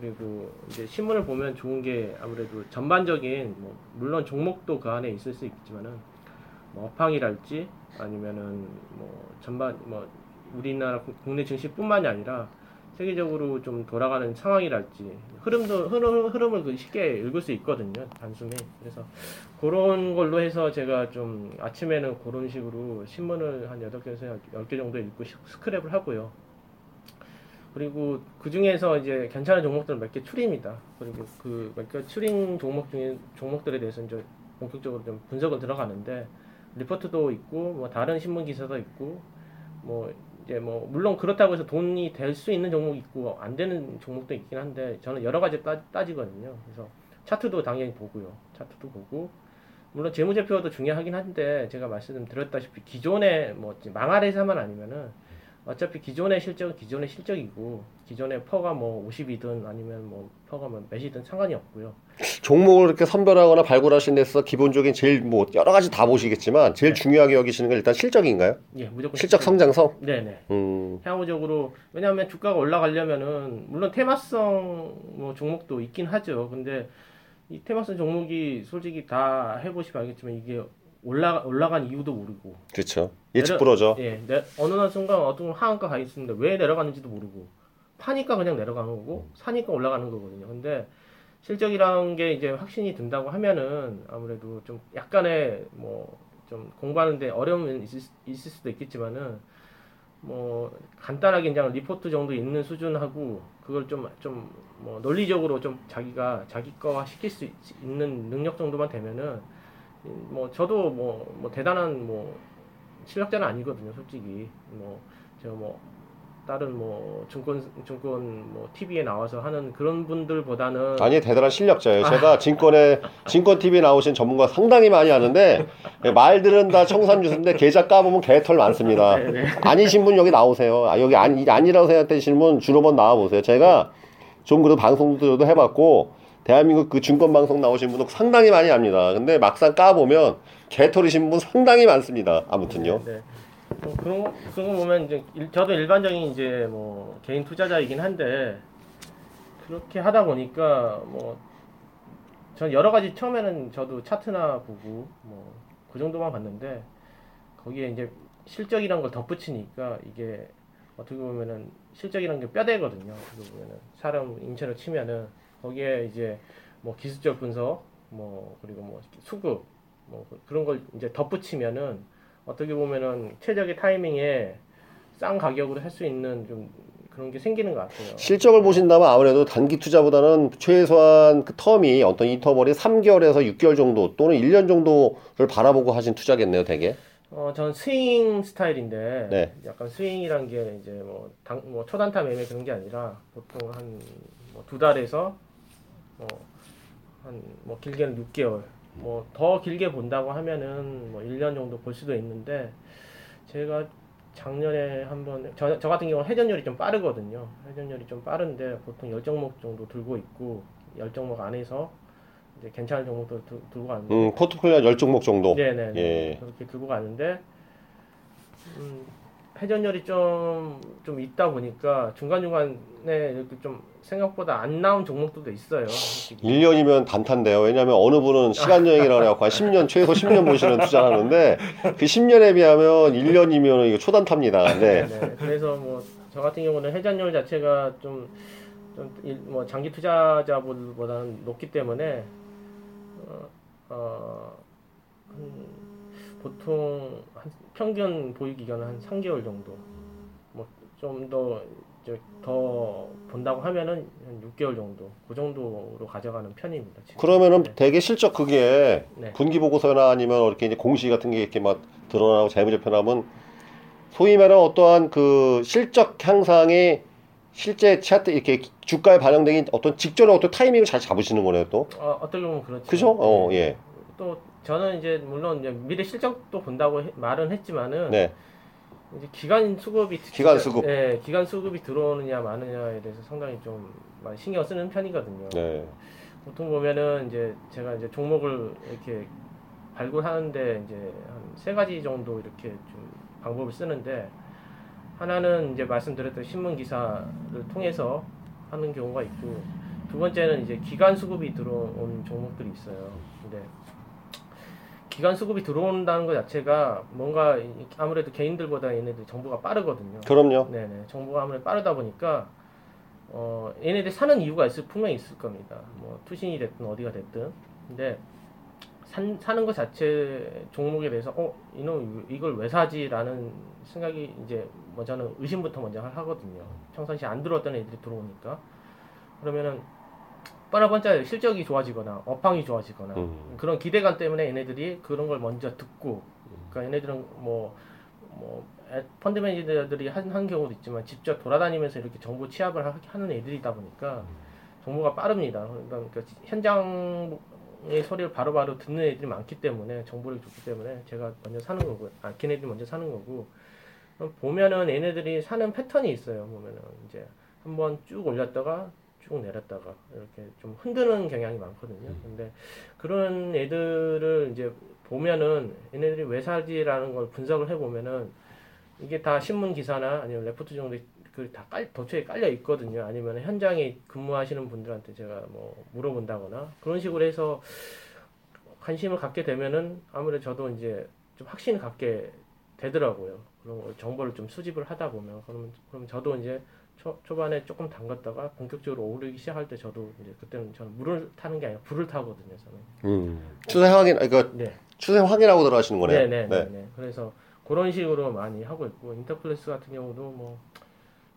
[SPEAKER 3] 그리고 이제 신문을 보면 좋은 게 아무래도 전반적인 뭐 물론 종목도 그 안에 있을 수 있지만은 뭐 업황이랄지 아니면은 뭐 전반 뭐 우리나라 국- 국내 증시뿐만이 아니라 세계적으로 좀 돌아가는 상황이랄지 흐름도 흐름, 흐름을 그 쉽게 읽을 수 있거든요 단숨에. 그래서 그런 걸로 해서 제가 좀 아침에는 그런 식으로 신문을 한 8개에서 10개 정도 읽고 시- 스크랩을 하고요 그리고 그 중에서 이제 괜찮은 종목들 몇 개 추립니다 그리고 그 몇 개 추린 종목 중에 종목들에 대해서 이제 본격적으로 좀 분석을 들어가는데 리포트도 있고 뭐 다른 신문 기사도 있고 뭐 이제 뭐 물론 그렇다고 해서 돈이 될 수 있는 종목이 있고 안 되는 종목도 있긴 한데 저는 여러 가지 따, 따지거든요. 그래서 차트도 당연히 보고요. 차트도 보고 물론 재무제표도 중요하긴 한데 제가 말씀드렸다시피 기존에 뭐 망할 회사만 아니면은 어차피 기존의 실적은 기존의 실적이고 기존의 PER가 뭐 50이든 아니면 뭐 PER가 뭐 몇이든 상관이 없고요.
[SPEAKER 1] 종목을 이렇게 선별하거나 발굴하신 데서 기본적인 제일 뭐 여러 가지 다 보시겠지만 제일 중요하게 여기시는 건 일단 실적인가요?
[SPEAKER 3] 예, 무조건
[SPEAKER 1] 실적 성장성?
[SPEAKER 3] 네 네.
[SPEAKER 1] 음.
[SPEAKER 3] 향후적으로 왜냐하면 주가가 올라가려면은 물론 테마성 뭐 종목도 있긴 하죠. 근데 이 테마성 종목이 솔직히 다 해보시면 알겠지만 이게 올라 올라간 이유도 모르고
[SPEAKER 1] 그렇죠. 예측 불허죠.
[SPEAKER 3] 예, 내, 어느 날 순간 어떤 하한가 가 있습니다. 왜 내려가는지도 모르고 파니까 그냥 내려가는 거고 사니까 올라가는 거거든요. 근데 실적이라는 게 이제 확신이 든다고 하면은 아무래도 좀 약간의 뭐 좀 공부하는데 어려움은 있을, 수- 있을 수도 있겠지만은 뭐 간단하게 그냥 리포트 정도 있는 수준하고 그걸 좀좀 뭐 논리적으로 좀 자기가 자기 거화 시킬 수 있- 있는 능력 정도만 되면은 뭐 저도 뭐, 뭐 대단한 뭐 실력자는 아니거든요, 솔직히. 뭐, 제가 뭐, 다른 뭐, 증권, 증권 뭐, TV에 나와서 하는 그런 분들보다는.
[SPEAKER 1] 아니 대단한 실력자예요. 제가 진권에 진권 TV 나오신 전문가 상당히 많이 하는데 말들은 다 청산유수인데 계좌 까보면 개털 많습니다. 아니신 분 여기 나오세요. 아, 여기 아니 아니라고 생각되시는 분 주로 한번 나와 보세요. 제가 좀 그래도 방송도 해봤고 대한민국 그 증권 방송 나오신 분도 상당히 많이 합니다. 근데 막상 까보면 개털이신 분 상당히 많습니다. 아무튼요.
[SPEAKER 3] 네. 뭐 그런, 거- 그런 거 보면 이제, 일- 저도 일반적인 이제 뭐, 개인 투자자이긴 한데, 그렇게 하다 보니까 뭐, 전 여러 가지 처음에는 저도 차트나 보고, 뭐, 그 정도만 봤는데, 거기에 이제 실적이란 걸 덧붙이니까 이게 어떻게 보면은 실적이란 게 뼈대거든요. 어떻게 보면은 사람 인체로 치면은 거기에 이제 뭐 기술적 분석, 뭐 그리고 뭐 수급, 뭐 그런 걸 이제 덧붙이면은 어떻게 보면은 최적의 타이밍에 싼 가격으로 할 수 있는 좀 그런 게 생기는 것 같아요.
[SPEAKER 1] 실적을 보신다면 아무래도 단기 투자보다는 최소한 그 텀이 어떤 인터벌이 3개월에서 6개월 정도 또는 1년 정도를 바라보고 하신 투자겠네요, 되게.
[SPEAKER 3] 어, 전 스윙 스타일인데
[SPEAKER 1] 네.
[SPEAKER 3] 약간 스윙이란 게 이제 뭐, 당, 뭐 초단타 매매 그런 게 아니라 보통 한뭐두 달에서 뭐 한 뭐 길게는 6개월 뭐 더 길게 본다고 하면은 뭐 1년 정도 볼 수도 있는데 제가 작년에 한번 저, 저 같은 경우는 회전율이 좀 빠르거든요. 회전율이 좀 빠른데 보통 10종목 정도 들고 있고 10종목 안에서 이제 괜찮은 종목들 들, 들고 가는데
[SPEAKER 1] 음, 포트폴리오 10종목 정도.
[SPEAKER 3] 네네
[SPEAKER 1] 예.
[SPEAKER 3] 그렇게 들고 가는데 음, 회전율이 좀, 좀 있다 보니까 중간중간에 이렇게 좀 생각보다 안 나온 종목들도 있어요. 솔직히.
[SPEAKER 1] 1년이면 단타인데요. 왜냐하면 어느 분은 시간 여행이라고 해갖고 한 10년, 최소 10년 보시는 투자를 하는데 그 10년에 비하면 1년이면 이거 초단타입니다. 네.
[SPEAKER 3] 네, 그래서 뭐 저 같은 경우는 회전율 자체가 좀, 좀뭐 장기 투자자보다는 높기 때문에 어, 어, 한, 보통 한 평균 보유 기간은 한 3개월 정도. 뭐 좀더더 본다고 하면은 한 6개월 정도 그 정도로 가져가는 편입니다. 지금.
[SPEAKER 1] 그러면은
[SPEAKER 3] 네.
[SPEAKER 1] 대개 실적 그게
[SPEAKER 3] 네.
[SPEAKER 1] 분기 보고서나 아니면 이렇게 이제 공시 같은 게 이렇게 막 드러나고 재무제표 나면 소위 말하는 어떠한 그 실적 향상이 실제 차트 이렇게 주가에 반영되기 어떤 직전에 어떤 타이밍을 잘 잡으시는 거네요 또
[SPEAKER 3] 어, 어떻게 보면 그렇죠.
[SPEAKER 1] 그죠? 어
[SPEAKER 3] 네.
[SPEAKER 1] 예.
[SPEAKER 3] 또 저는 이제 물론 이제 미래 실적도 본다고 해- 말은 했지만은
[SPEAKER 1] 네.
[SPEAKER 3] 이제 기간 수급이
[SPEAKER 1] 기간 수급.
[SPEAKER 3] 예, 기간 수급이 들어오느냐 마느냐에 대해서 상당히 좀 많이 신경 쓰는 편이거든요.
[SPEAKER 1] 네.
[SPEAKER 3] 보통 보면은 이제 제가 이제 종목을 이렇게 발굴하는데 이제 한 세 가지 정도 이렇게 좀 방법을 쓰는데 하나는 이제 말씀드렸던 신문 기사를 통해서 하는 경우가 있고 두 번째는 이제 기간 수급이 들어온 종목들이 있어요. 근데 기간 수급이 들어온다는 것 자체가 뭔가 이- 아무래도 개인들보다 얘네들 정보가 빠르거든요.
[SPEAKER 1] 그럼요.
[SPEAKER 3] 네네 정보가 아무래도 빠르다 보니까 어 얘네들 사는 이유가 있을 분명히 있을 겁니다. 뭐 투신이 됐든 어디가 됐든 근데 산, 사는 것 자체 종목에 대해서 어 이놈 이걸 왜 사지라는 생각이 이제 먼저 는 의심부터 먼저 하거든요. 평상시 안 들어왔던 애들이 들어오니까 그러면은 뻔하번짜 실적이 좋아지거나 업황이 좋아지거나
[SPEAKER 1] 음.
[SPEAKER 3] 그런 기대감 때문에 얘네들이 그런 걸 먼저 듣고 그러니까 얘네들은 뭐, 뭐 애- 펀드 매니저들이 한, 한 경우도 있지만 직접 돌아다니면서 이렇게 정보 취합을 하, 하는 애들이다 보니까 정보가 빠릅니다. 그러니까 현장 의 소리를 바로 바로 듣는 애들이 많기 때문에 정보를 줬기 때문에 제가 먼저 사는 거고 아 걔네들이 먼저 사는 거고 보면은 얘네들이 사는 패턴이 있어요. 보면은 이제 한번 쭉 올렸다가 쭉 내렸다가 이렇게 좀 흔드는 경향이 많거든요. 근데 그런 애들을 이제 보면은 얘네들이 왜 사지라는 걸 분석을 해보면은 이게 다 신문 기사나 아니면 레포트 정도 그다 도처에 깔려 있거든요. 아니면 현장에 근무하시는 분들한테 제가 뭐 물어본다거나 그런 식으로 해서 관심을 갖게 되면은 아무래도 저도 이제 좀 확신을 갖게 되더라고요. 그런 걸 정보를 좀 수집을 하다 보면 그러면 그럼 저도 이제 초, 초반에 조금 담갔다가 본격적으로 오르기 시작할 때 저도 이제 그때는 저는 물을 타는 게 아니라 불을 타거든요. 저는.
[SPEAKER 1] 음. 추세 확인 그러니까
[SPEAKER 3] 네.
[SPEAKER 1] 추세 확인하고 들어가시는 거네요.
[SPEAKER 3] 네, 네, 네, 네. 그래서 그런 식으로 많이 하고 있고 인터플레스 같은 경우도 뭐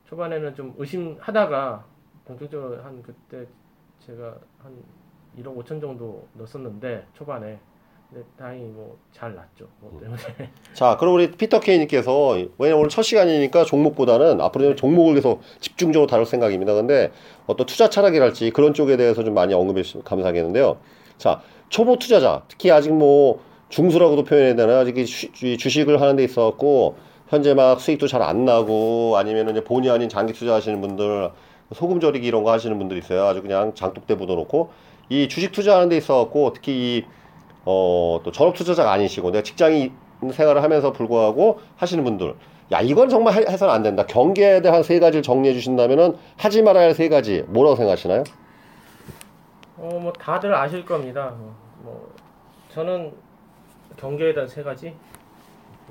[SPEAKER 3] 초반에는 좀 의심하다가 본격적으로 한 그때 제가 한 1억 5천 정도 넣었었는데 초반에 근데 다행히 뭐 잘 났죠. 뭐 때문에
[SPEAKER 1] 자, 그럼 우리 피터 케이님께서 왜냐면 오늘 첫 시간이니까 종목보다는 앞으로 종목을 계속 집중적으로 다룰 생각입니다. 근데 어떤 투자 철학이랄지 그런 쪽에 대해서 좀 많이 언급해 주시면 감사하겠는데요. 자, 초보 투자자, 특히 아직 뭐 중수라고도 표현해야 되나 아직 주식을 하는 데 있어갖고 현재 막 수익도 잘 안 나고 아니면 이제 본의 아닌 장기 투자하시는 분들 소금 절이기 이런 거 하시는 분들 있어요. 아주 그냥 장독대 묻어놓고 이 주식 투자하는 데 있어 갖고 특히 이 어, 또 전업 투자자가 아니시고 내가 직장인 생활을 하면서 불구하고 하시는 분들 야 이건 정말 해- 해서는 안 된다 경계에 대한 세 가지를 정리해 주신다면은 하지 말아야 할 세 가지 뭐라고 생각하시나요?
[SPEAKER 3] 어 뭐 다들 아실 겁니다. 뭐, 뭐 저는 경계에 대한 세 가지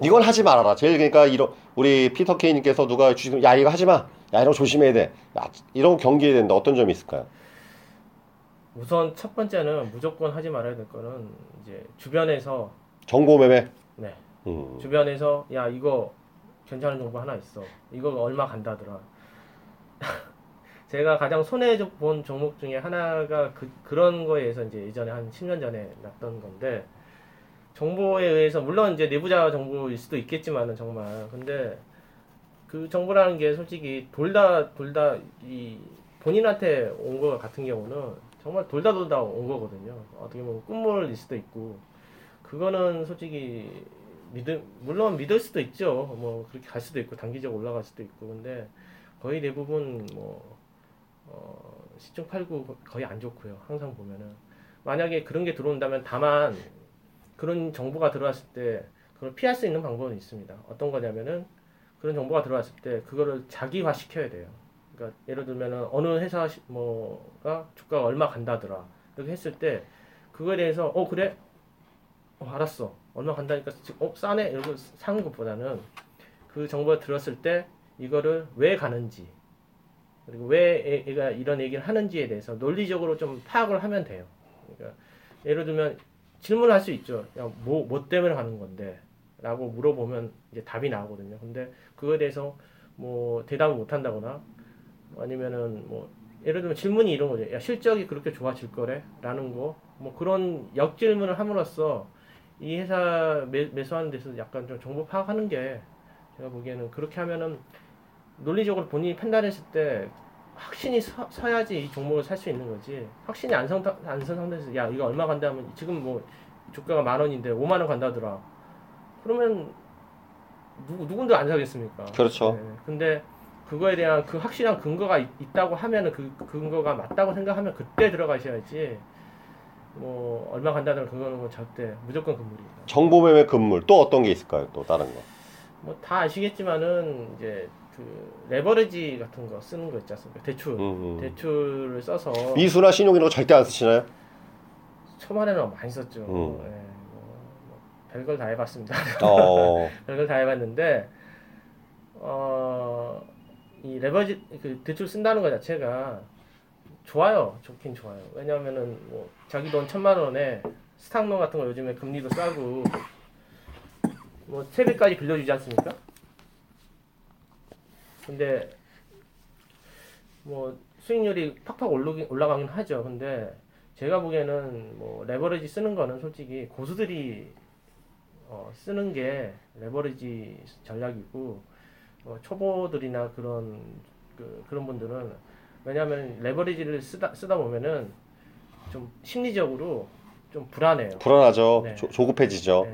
[SPEAKER 1] 이건 하지 말아라. 제일 그러니까 이런 우리 피터 케이님께서 누가 주식 야 이거 하지 마 야 이런 거 조심해야 돼 야 이런 거 경계해야 된다 어떤 점이 있을까요?
[SPEAKER 3] 우선 첫 번째는 무조건 하지 말아야 될 거는 이제 주변에서
[SPEAKER 1] 정보 매매?
[SPEAKER 3] 네.
[SPEAKER 1] 음.
[SPEAKER 3] 주변에서 야 이거 괜찮은 정보 하나 있어. 이거 얼마 간다더라. 제가 가장 손해 본 종목 중에 하나가 그, 그런 거에서 이제 예전에 한 10년 전에 났던 건데 정보에 의해서 물론 이제 내부자 정보일 수도 있겠지만은 정말. 근데 그 정보라는 게 솔직히 돌다 돌다 이 본인한테 온 거 같은 경우는 정말 돌다 돌다 온 거거든요. 어떻게 보면 꿈물일 수도 있고. 그거는 솔직히 믿을 물론 믿을 수도 있죠. 뭐 그렇게 갈 수도 있고 단기적으로 올라갈 수도 있고. 근데 거의 대부분 뭐 어, 시중 팔고 거의 안 좋고요. 항상 보면은. 만약에 그런 게 들어온다면 다만 그런 정보가 들어왔을 때 그걸 피할 수 있는 방법은 있습니다. 어떤 거냐면은 그런 정보가 들어왔을 때 그거를 자기화 시켜야 돼요. 그러니까 예를 들면은 어느 회사 시- 뭐가 주가가 얼마 간다더라 이렇게 했을 때 그거에 대해서 어 그래 어, 알았어. 얼마 간다니까 어 싸네 이러고 사는 것보다는 그 정보를 들었을 때 이거를 왜 가는지 그리고 왜 애- 얘가 이런 얘기를 하는지에 대해서 논리적으로 좀 파악을 하면 돼요. 그러니까 예를 들면 질문을 할 수 있죠. 야, 뭐, 뭐 때문에 가는 건데? 라고 물어보면 이제 답이 나오거든요. 근데 그거에 대해서 뭐 대답을 못 한다거나 아니면은 뭐 예를 들면 질문이 이런 거죠. 야 실적이 그렇게 좋아질 거래?라는 거. 뭐 그런 역질문을 함으로써 이 회사 매, 매수하는 데서 약간 좀 정보 파악하는 게 제가 보기에는 그렇게 하면은 논리적으로 본인이 판단했을 때 확신이 서, 서야지 이 종목을 살 수 있는 거지. 확신이 안, 선, 안선 상태에서 야 이거 얼마 간다 하면 지금 뭐 주가가 만 원인데 5만 원 간다더라. 그러면 누구 누군데 안 사겠습니까?
[SPEAKER 1] 그렇죠.
[SPEAKER 3] 네. 근데 그거에 대한 그 확실한 근거가 있, 있다고 하면은 그, 그 근거가 맞다고 생각하면 그때 들어가셔야지. 뭐 얼마 간다는 그거는 뭐 절대 무조건 금물입니다.
[SPEAKER 1] 정보 매매 금물 또 어떤 게 있을까요? 또 다른 거.
[SPEAKER 3] 뭐 다 아시겠지만은 이제 그 레버리지 같은 거 쓰는 거 있지 않습니까? 대출.
[SPEAKER 1] 음, 음.
[SPEAKER 3] 대출을 써서
[SPEAKER 1] 미수나 신용 이런 거 절대 안 쓰시나요?
[SPEAKER 3] 초반에는 많이 썼죠.
[SPEAKER 1] 음.
[SPEAKER 3] 예, 뭐, 뭐 별걸 다 해봤습니다.
[SPEAKER 1] 어.
[SPEAKER 3] 별걸 다 해봤는데 어, 이 레버지 그 대출 쓴다는 것 자체가 좋아요. 좋긴 좋아요. 왜냐하면은 뭐 자기 돈 천만 원에 스탁론 같은 거 요즘에 금리도 싸고 뭐 세배까지 빌려주지 않습니까? 근데 뭐 수익률이 팍팍 올라가긴, 올라가긴 하죠. 근데 제가 보기에는 뭐 레버리지 쓰는 거는 솔직히 고수들이 어, 쓰는 게 레버리지 전략이고 어, 초보들이나 그런 그, 그런 분들은 왜냐하면 레버리지를 쓰다 쓰다 보면은 좀 심리적으로 좀 불안해요.
[SPEAKER 1] 불안하죠.
[SPEAKER 3] 네.
[SPEAKER 1] 조, 조급해지죠.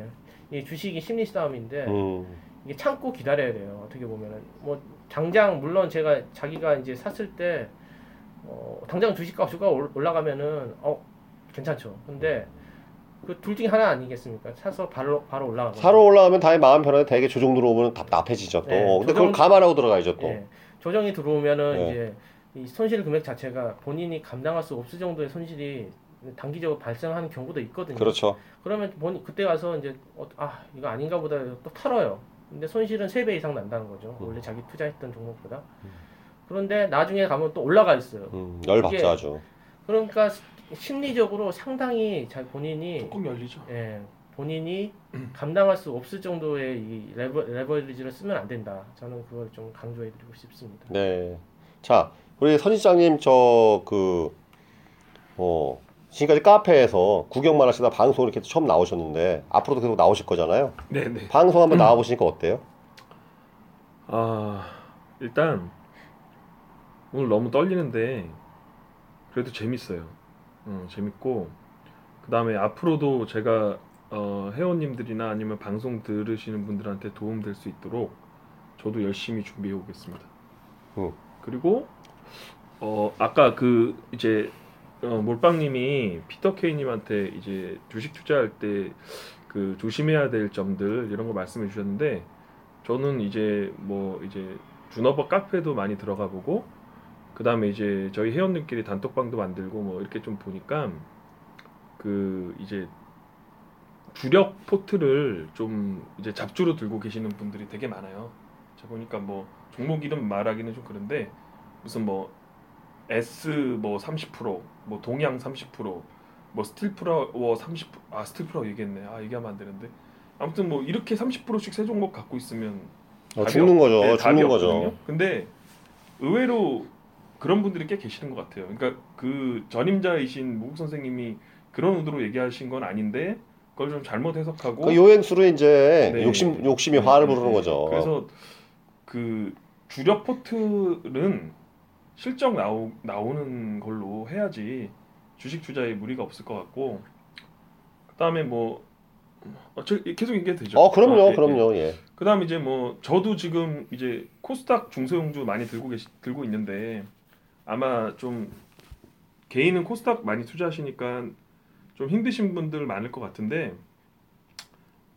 [SPEAKER 3] 네. 이 주식이 심리 싸움인데
[SPEAKER 1] 음.
[SPEAKER 3] 이게 참고 기다려야 돼요. 어떻게 보면은 뭐 당장 물론 제가 자기가 이제 샀을 때 어, 당장 주식값이 올- 올라가면은 어 괜찮죠. 근데 그 둘 중에 하나 아니겠습니까? 사서 바로 바로 올라가고.
[SPEAKER 1] 사러 올라가면 다시 마음 편한데 되게 조정 들어오면 답답해지죠 또.
[SPEAKER 3] 네,
[SPEAKER 1] 근데 그걸
[SPEAKER 3] 조정-
[SPEAKER 1] 감안하고 들어가야죠 또.
[SPEAKER 3] 예. 조정이 들어오면은
[SPEAKER 1] 네.
[SPEAKER 3] 이제 이 손실 금액 자체가 본인이 감당할 수 없을 정도의 손실이 단기적으로 발생하는 경우도 있거든요.
[SPEAKER 1] 그렇죠.
[SPEAKER 3] 그러면 본인 그때 가서 이제 어, 아 이거 아닌가 보다 또 털어요. 근데 손실은 3배 이상 난다는 거죠.
[SPEAKER 1] 음.
[SPEAKER 3] 원래 자기 투자했던 종목보다. 그런데 나중에 가면 또 올라가 있어요.
[SPEAKER 1] 음, 열받죠
[SPEAKER 3] 이게-
[SPEAKER 1] 아주.
[SPEAKER 3] 그러니까 시- 심리적으로 상당히 잘 본인이
[SPEAKER 2] 뚜껑 열리죠.
[SPEAKER 3] 예, 본인이 감당할 수 없을 정도의 이 레버, 레버리지를 쓰면 안 된다. 저는 그걸 좀 강조해드리고 싶습니다.
[SPEAKER 1] 네. 자, 우리 선지장님 저 그 어, 지금까지 카페에서 구경만 하시다 방송 이렇게 처음 나오셨는데 앞으로도 계속 나오실 거잖아요.
[SPEAKER 2] 네네.
[SPEAKER 1] 방송 한번 나와 보시니까 어때요?
[SPEAKER 2] 아 일단 오늘 너무 떨리는데 그래도 재밌어요. 어, 재밌고 그 다음에 앞으로도 제가 어, 회원님들이나 아니면 방송 들으시는 분들한테 도움 될 수 있도록 저도 열심히 준비해 오겠습니다.
[SPEAKER 1] 음.
[SPEAKER 2] 그리고 어 아까 그 이제 어, 몰빵님이 피터 케이님한테 이제 주식 투자할 때 그 조심해야 될 점들 이런 거 말씀해 주셨는데 저는 이제 뭐 이제 준어버 카페도 많이 들어가 보고 그 다음에 이제 저희 회원들끼리 단톡방도 만들고 뭐 이렇게 좀 보니까 그 이제 주력 포트를 좀 이제 잡주로 들고 계시는 분들이 되게 많아요. 제가 보니까 뭐 종목 이름 말하기는 좀 그런데 무슨 뭐 S 뭐 30% 뭐 동양 30%뭐 스틸플라워 30%아 스틸플라워 얘기했네. 아 얘기하면 안 되는데 아무튼 뭐 이렇게 30%씩 세 종목 갖고 있으면
[SPEAKER 1] 어,
[SPEAKER 2] 답이
[SPEAKER 1] 죽는
[SPEAKER 2] 없-
[SPEAKER 1] 거죠.
[SPEAKER 2] 네,
[SPEAKER 1] 죽는
[SPEAKER 2] 없거든요.
[SPEAKER 1] 거죠.
[SPEAKER 2] 근데 의외로 그런 분들이 꽤 계시는 것 같아요. 그러니까 그 전임자이신 무국 선생님이 그런 의도로 얘기하신 건 아닌데 그걸 좀 잘못 해석하고
[SPEAKER 1] 그 요행수로 이제
[SPEAKER 2] 네.
[SPEAKER 1] 욕심 욕심이
[SPEAKER 2] 네,
[SPEAKER 1] 화를
[SPEAKER 2] 네,
[SPEAKER 1] 부르는
[SPEAKER 2] 네.
[SPEAKER 1] 거죠.
[SPEAKER 2] 그래서 그 주력 포트는 실적 나오, 나오는 걸로 해야지 주식 투자에 무리가 없을 것 같고 그다음에 뭐 어, 저 계속 얘기해도 되죠?
[SPEAKER 1] 어, 그럼요,
[SPEAKER 2] 아, 예, 예.
[SPEAKER 1] 그럼요. 예.
[SPEAKER 2] 그다음 이제 뭐 저도 지금 이제 코스닥 중소형주 많이 들고 계시 들고 있는데 아마 좀 개인은 코스닥 많이 투자하시니까 좀 힘드신 분들 많을 것 같은데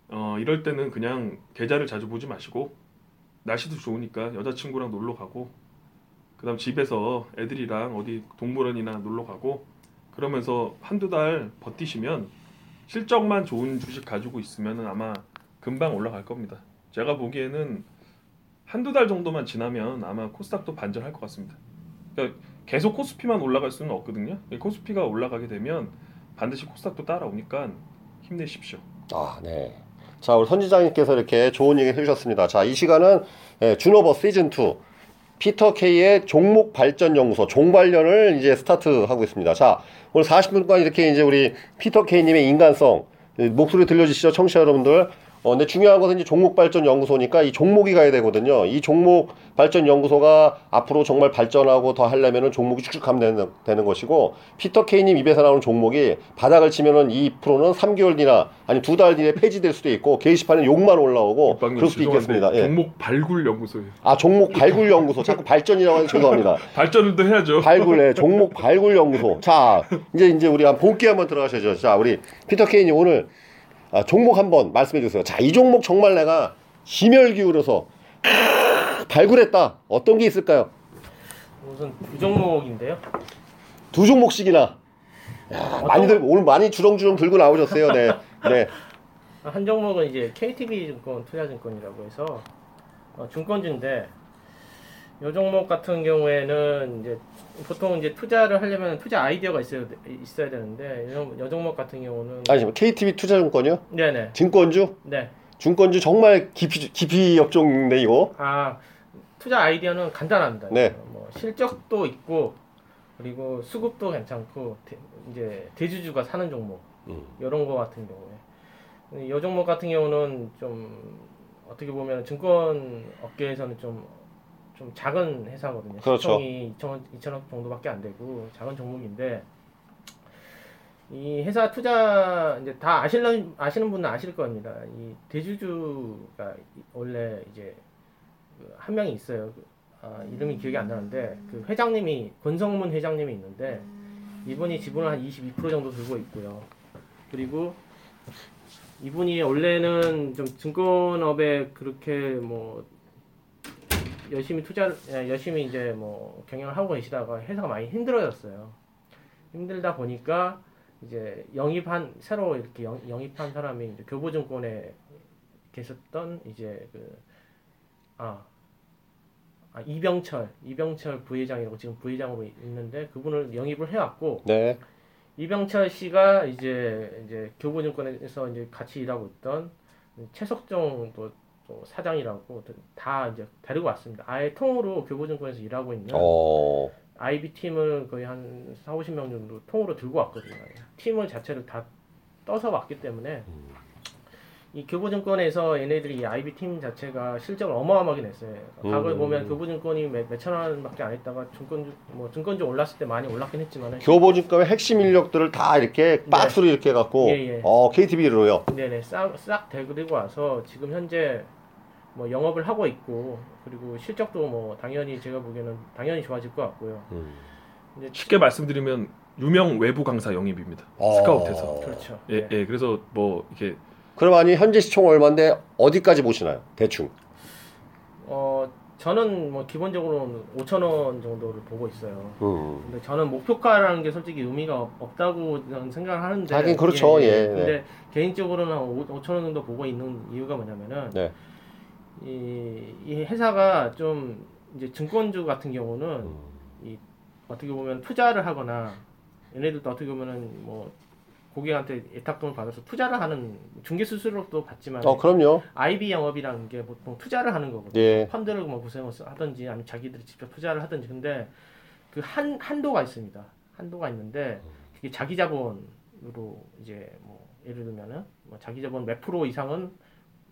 [SPEAKER 2] 어 이럴 때는 그냥 계좌를 자주 보지 마시고 날씨도 좋으니까 여자친구랑 놀러 가고 그다음 집에서 애들이랑 어디 동물원이나 놀러 가고 그러면서 한두 달 버티시면 실적만 좋은 주식 가지고 있으면 아마 금방 올라갈 겁니다. 제가 보기에는 한두 달 정도만 지나면 아마 코스닥도 반전할 것 같습니다. 그러니까 계속 코스피만 올라갈 수는 없거든요. 코스피가 올라가게 되면 반드시 코스닥도 따라오니까 힘내십시오.
[SPEAKER 1] 아, 네. 자, 우리 선지장님께서 이렇게 좋은 얘기 해주셨습니다. 자, 이 시간은 예, 준오버 시즌 2 피터 K의 종목 발전 연구소 종발련을 이제 스타트하고 있습니다. 자, 오늘 40분간 이렇게 이제 우리 피터 K님의 인간성 예, 목소리 들려주시죠, 청취자 여러분들. 어, 근데 중요한 것은 이제 종목 발전 연구소니까 이 종목이 가야 되거든요. 이 종목 발전 연구소가 앞으로 정말 발전하고 더 하려면은 종목이 쭉쭉 하면 되는, 되는 것이고 피터 K님 입에서 나오는 종목이 바닥을 치면은 이 프로는 3개월 뒤나 아니 두 달 뒤에 폐지될 수도 있고 게시판에 욕만 올라오고 그럴 수도 있겠습니다. 예.
[SPEAKER 2] 종목 발굴 연구소예요.
[SPEAKER 1] 아 종목 발굴 연구소 자꾸 발전이라고 해서 죄송합니다.
[SPEAKER 2] 발전을 또 해야죠.
[SPEAKER 1] 발굴, 네, 종목 발굴 연구소. 자, 이제 이제 우리 한 본기 한번 들어가셔야죠. 자, 우리 피터 케인이 오늘 아, 종목 한번 말씀해 주세요. 자, 이 종목 정말 내가 심혈 기울여서 발굴했다. 어떤 게 있을까요?
[SPEAKER 3] 우선 두 종목인데요.
[SPEAKER 1] 두 종목씩이나. 야, 많이들 오늘 많이 주렁주렁 들고 나오셨어요. 네, 네.
[SPEAKER 3] 한 종목은 이제 KTB 증권 투자증권이라고 해서 어, 증권주인데 이 종목 같은 경우에는 이제 보통 이제 투자를 하려면 투자 아이디어가 있어야 돼- 있어야 되는데 이 종목 같은 경우는
[SPEAKER 1] 아니 KTB 투자증권이요?
[SPEAKER 3] 네네
[SPEAKER 1] 증권주?
[SPEAKER 3] 네.
[SPEAKER 1] 증권주 정말 깊이 깊이 역종인데 이거.
[SPEAKER 3] 아 투자 아이디어는 간단합니다.
[SPEAKER 1] 네.
[SPEAKER 3] 뭐 실적도 있고 그리고 수급도 괜찮고 대- 이제 대주주가 사는 종목
[SPEAKER 1] 음.
[SPEAKER 3] 이런 거 같은 경우에 이 종목 같은 경우는 좀 어떻게 보면 증권 업계에서는 좀, 좀 작은 회사거든요.
[SPEAKER 1] 그렇죠.
[SPEAKER 3] 시총이 2천억 2천억 정도밖에 안 되고 작은 종목인데 이 회사 투자 이제 다 아시는 아시는 분은 아실 겁니다. 이 대주주가 원래 이제 그한 명이 있어요. 그, 아, 이름이 기억이 안 나는데 그 회장님이 권성문 회장님이 있는데 이분이 지분을 한 22% 정도 들고 있고요. 그리고 이분이 원래는 좀 증권업에 그렇게 뭐 열심히 투자를 예, 열심히 이제 뭐 경영을 하고 계시다가 회사가 많이 힘들어졌어요. 힘들다 보니까 이제 영입한 새로 이렇게 영, 영입한 사람이 이제 교보증권에 계셨던 이제 그 아, 아 이병철 이병철 부회장이라고 지금 부회장으로 있는데 그분을 영입을 해왔고
[SPEAKER 1] 네.
[SPEAKER 3] 이병철 씨가 이제 이제 교보증권에서 이제 같이 일하고 있던 최석정 또, 또 사장이라고 다 이제 데리고 왔습니다. 아예 통으로 교보증권에서 일하고 있는
[SPEAKER 1] 어.
[SPEAKER 3] IB 팀을 거의 한 4, 50명 정도 통으로 들고 왔거든요. 팀을 자체를 다 떠서 왔기 때문에 이 교보증권에서 얘네들이 이 IB 팀 자체가 실적을 어마어마하게 냈어요. 과거에
[SPEAKER 1] 음.
[SPEAKER 3] 보면 교보증권이 몇, 몇천 원밖에 안 했다가 증권주 뭐 증권주 올랐을 때 많이 올랐긴 했지만
[SPEAKER 1] 교보증권의 핵심 인력들을 다 이렇게 박스로 이렇게 해갖고
[SPEAKER 3] 네. 예, 예.
[SPEAKER 1] 어 KTB로요.
[SPEAKER 3] 네네 싹, 싹 데리고 와서 지금 현재 뭐 영업을 하고 있고 그리고 실적도 뭐 당연히 제가 보기에는 당연히 좋아질 것 같고요. 이제
[SPEAKER 2] 쉽게 말씀드리면 유명 외부 강사 영입입니다.
[SPEAKER 1] 어.
[SPEAKER 2] 스카우트에서.
[SPEAKER 3] 그렇죠.
[SPEAKER 2] 예, 예. 그래서 뭐 이렇게
[SPEAKER 1] 그럼 아니 현재 시총 얼마인데 어디까지 보시나요? 대충.
[SPEAKER 3] 어 저는 뭐 기본적으로 5천 원 정도를 보고 있어요.
[SPEAKER 1] 음.
[SPEAKER 3] 근데 저는 목표가라는 게 솔직히 의미가 없- 없다고 저는 생각을 하는데.
[SPEAKER 1] 하긴 그렇죠. 예,
[SPEAKER 3] 근데 개인적으로는 5, 5천 원 정도 보고 있는 이유가 뭐냐면은
[SPEAKER 1] 네.
[SPEAKER 3] 이, 이 회사가 좀 이제 증권주 같은 경우는
[SPEAKER 1] 음.
[SPEAKER 3] 이 어떻게 보면 투자를 하거나 얘네들도 어떻게 보면은 뭐 고객한테 예탁금을 받아서 투자를 하는 중개 수수료도 받지만
[SPEAKER 1] 어 그럼요.
[SPEAKER 3] IB 영업이라는 게 보통 투자를 하는 거거든요.
[SPEAKER 1] 예.
[SPEAKER 3] 펀드를 뭐 구성을 하든지 아니면 자기들이 직접 투자를 하든지 근데 그 한 한도가 있습니다. 한도가 있는데 그게 자기 자본으로 이제 뭐 예를 들면은 뭐 자기 자본 몇 프로 이상은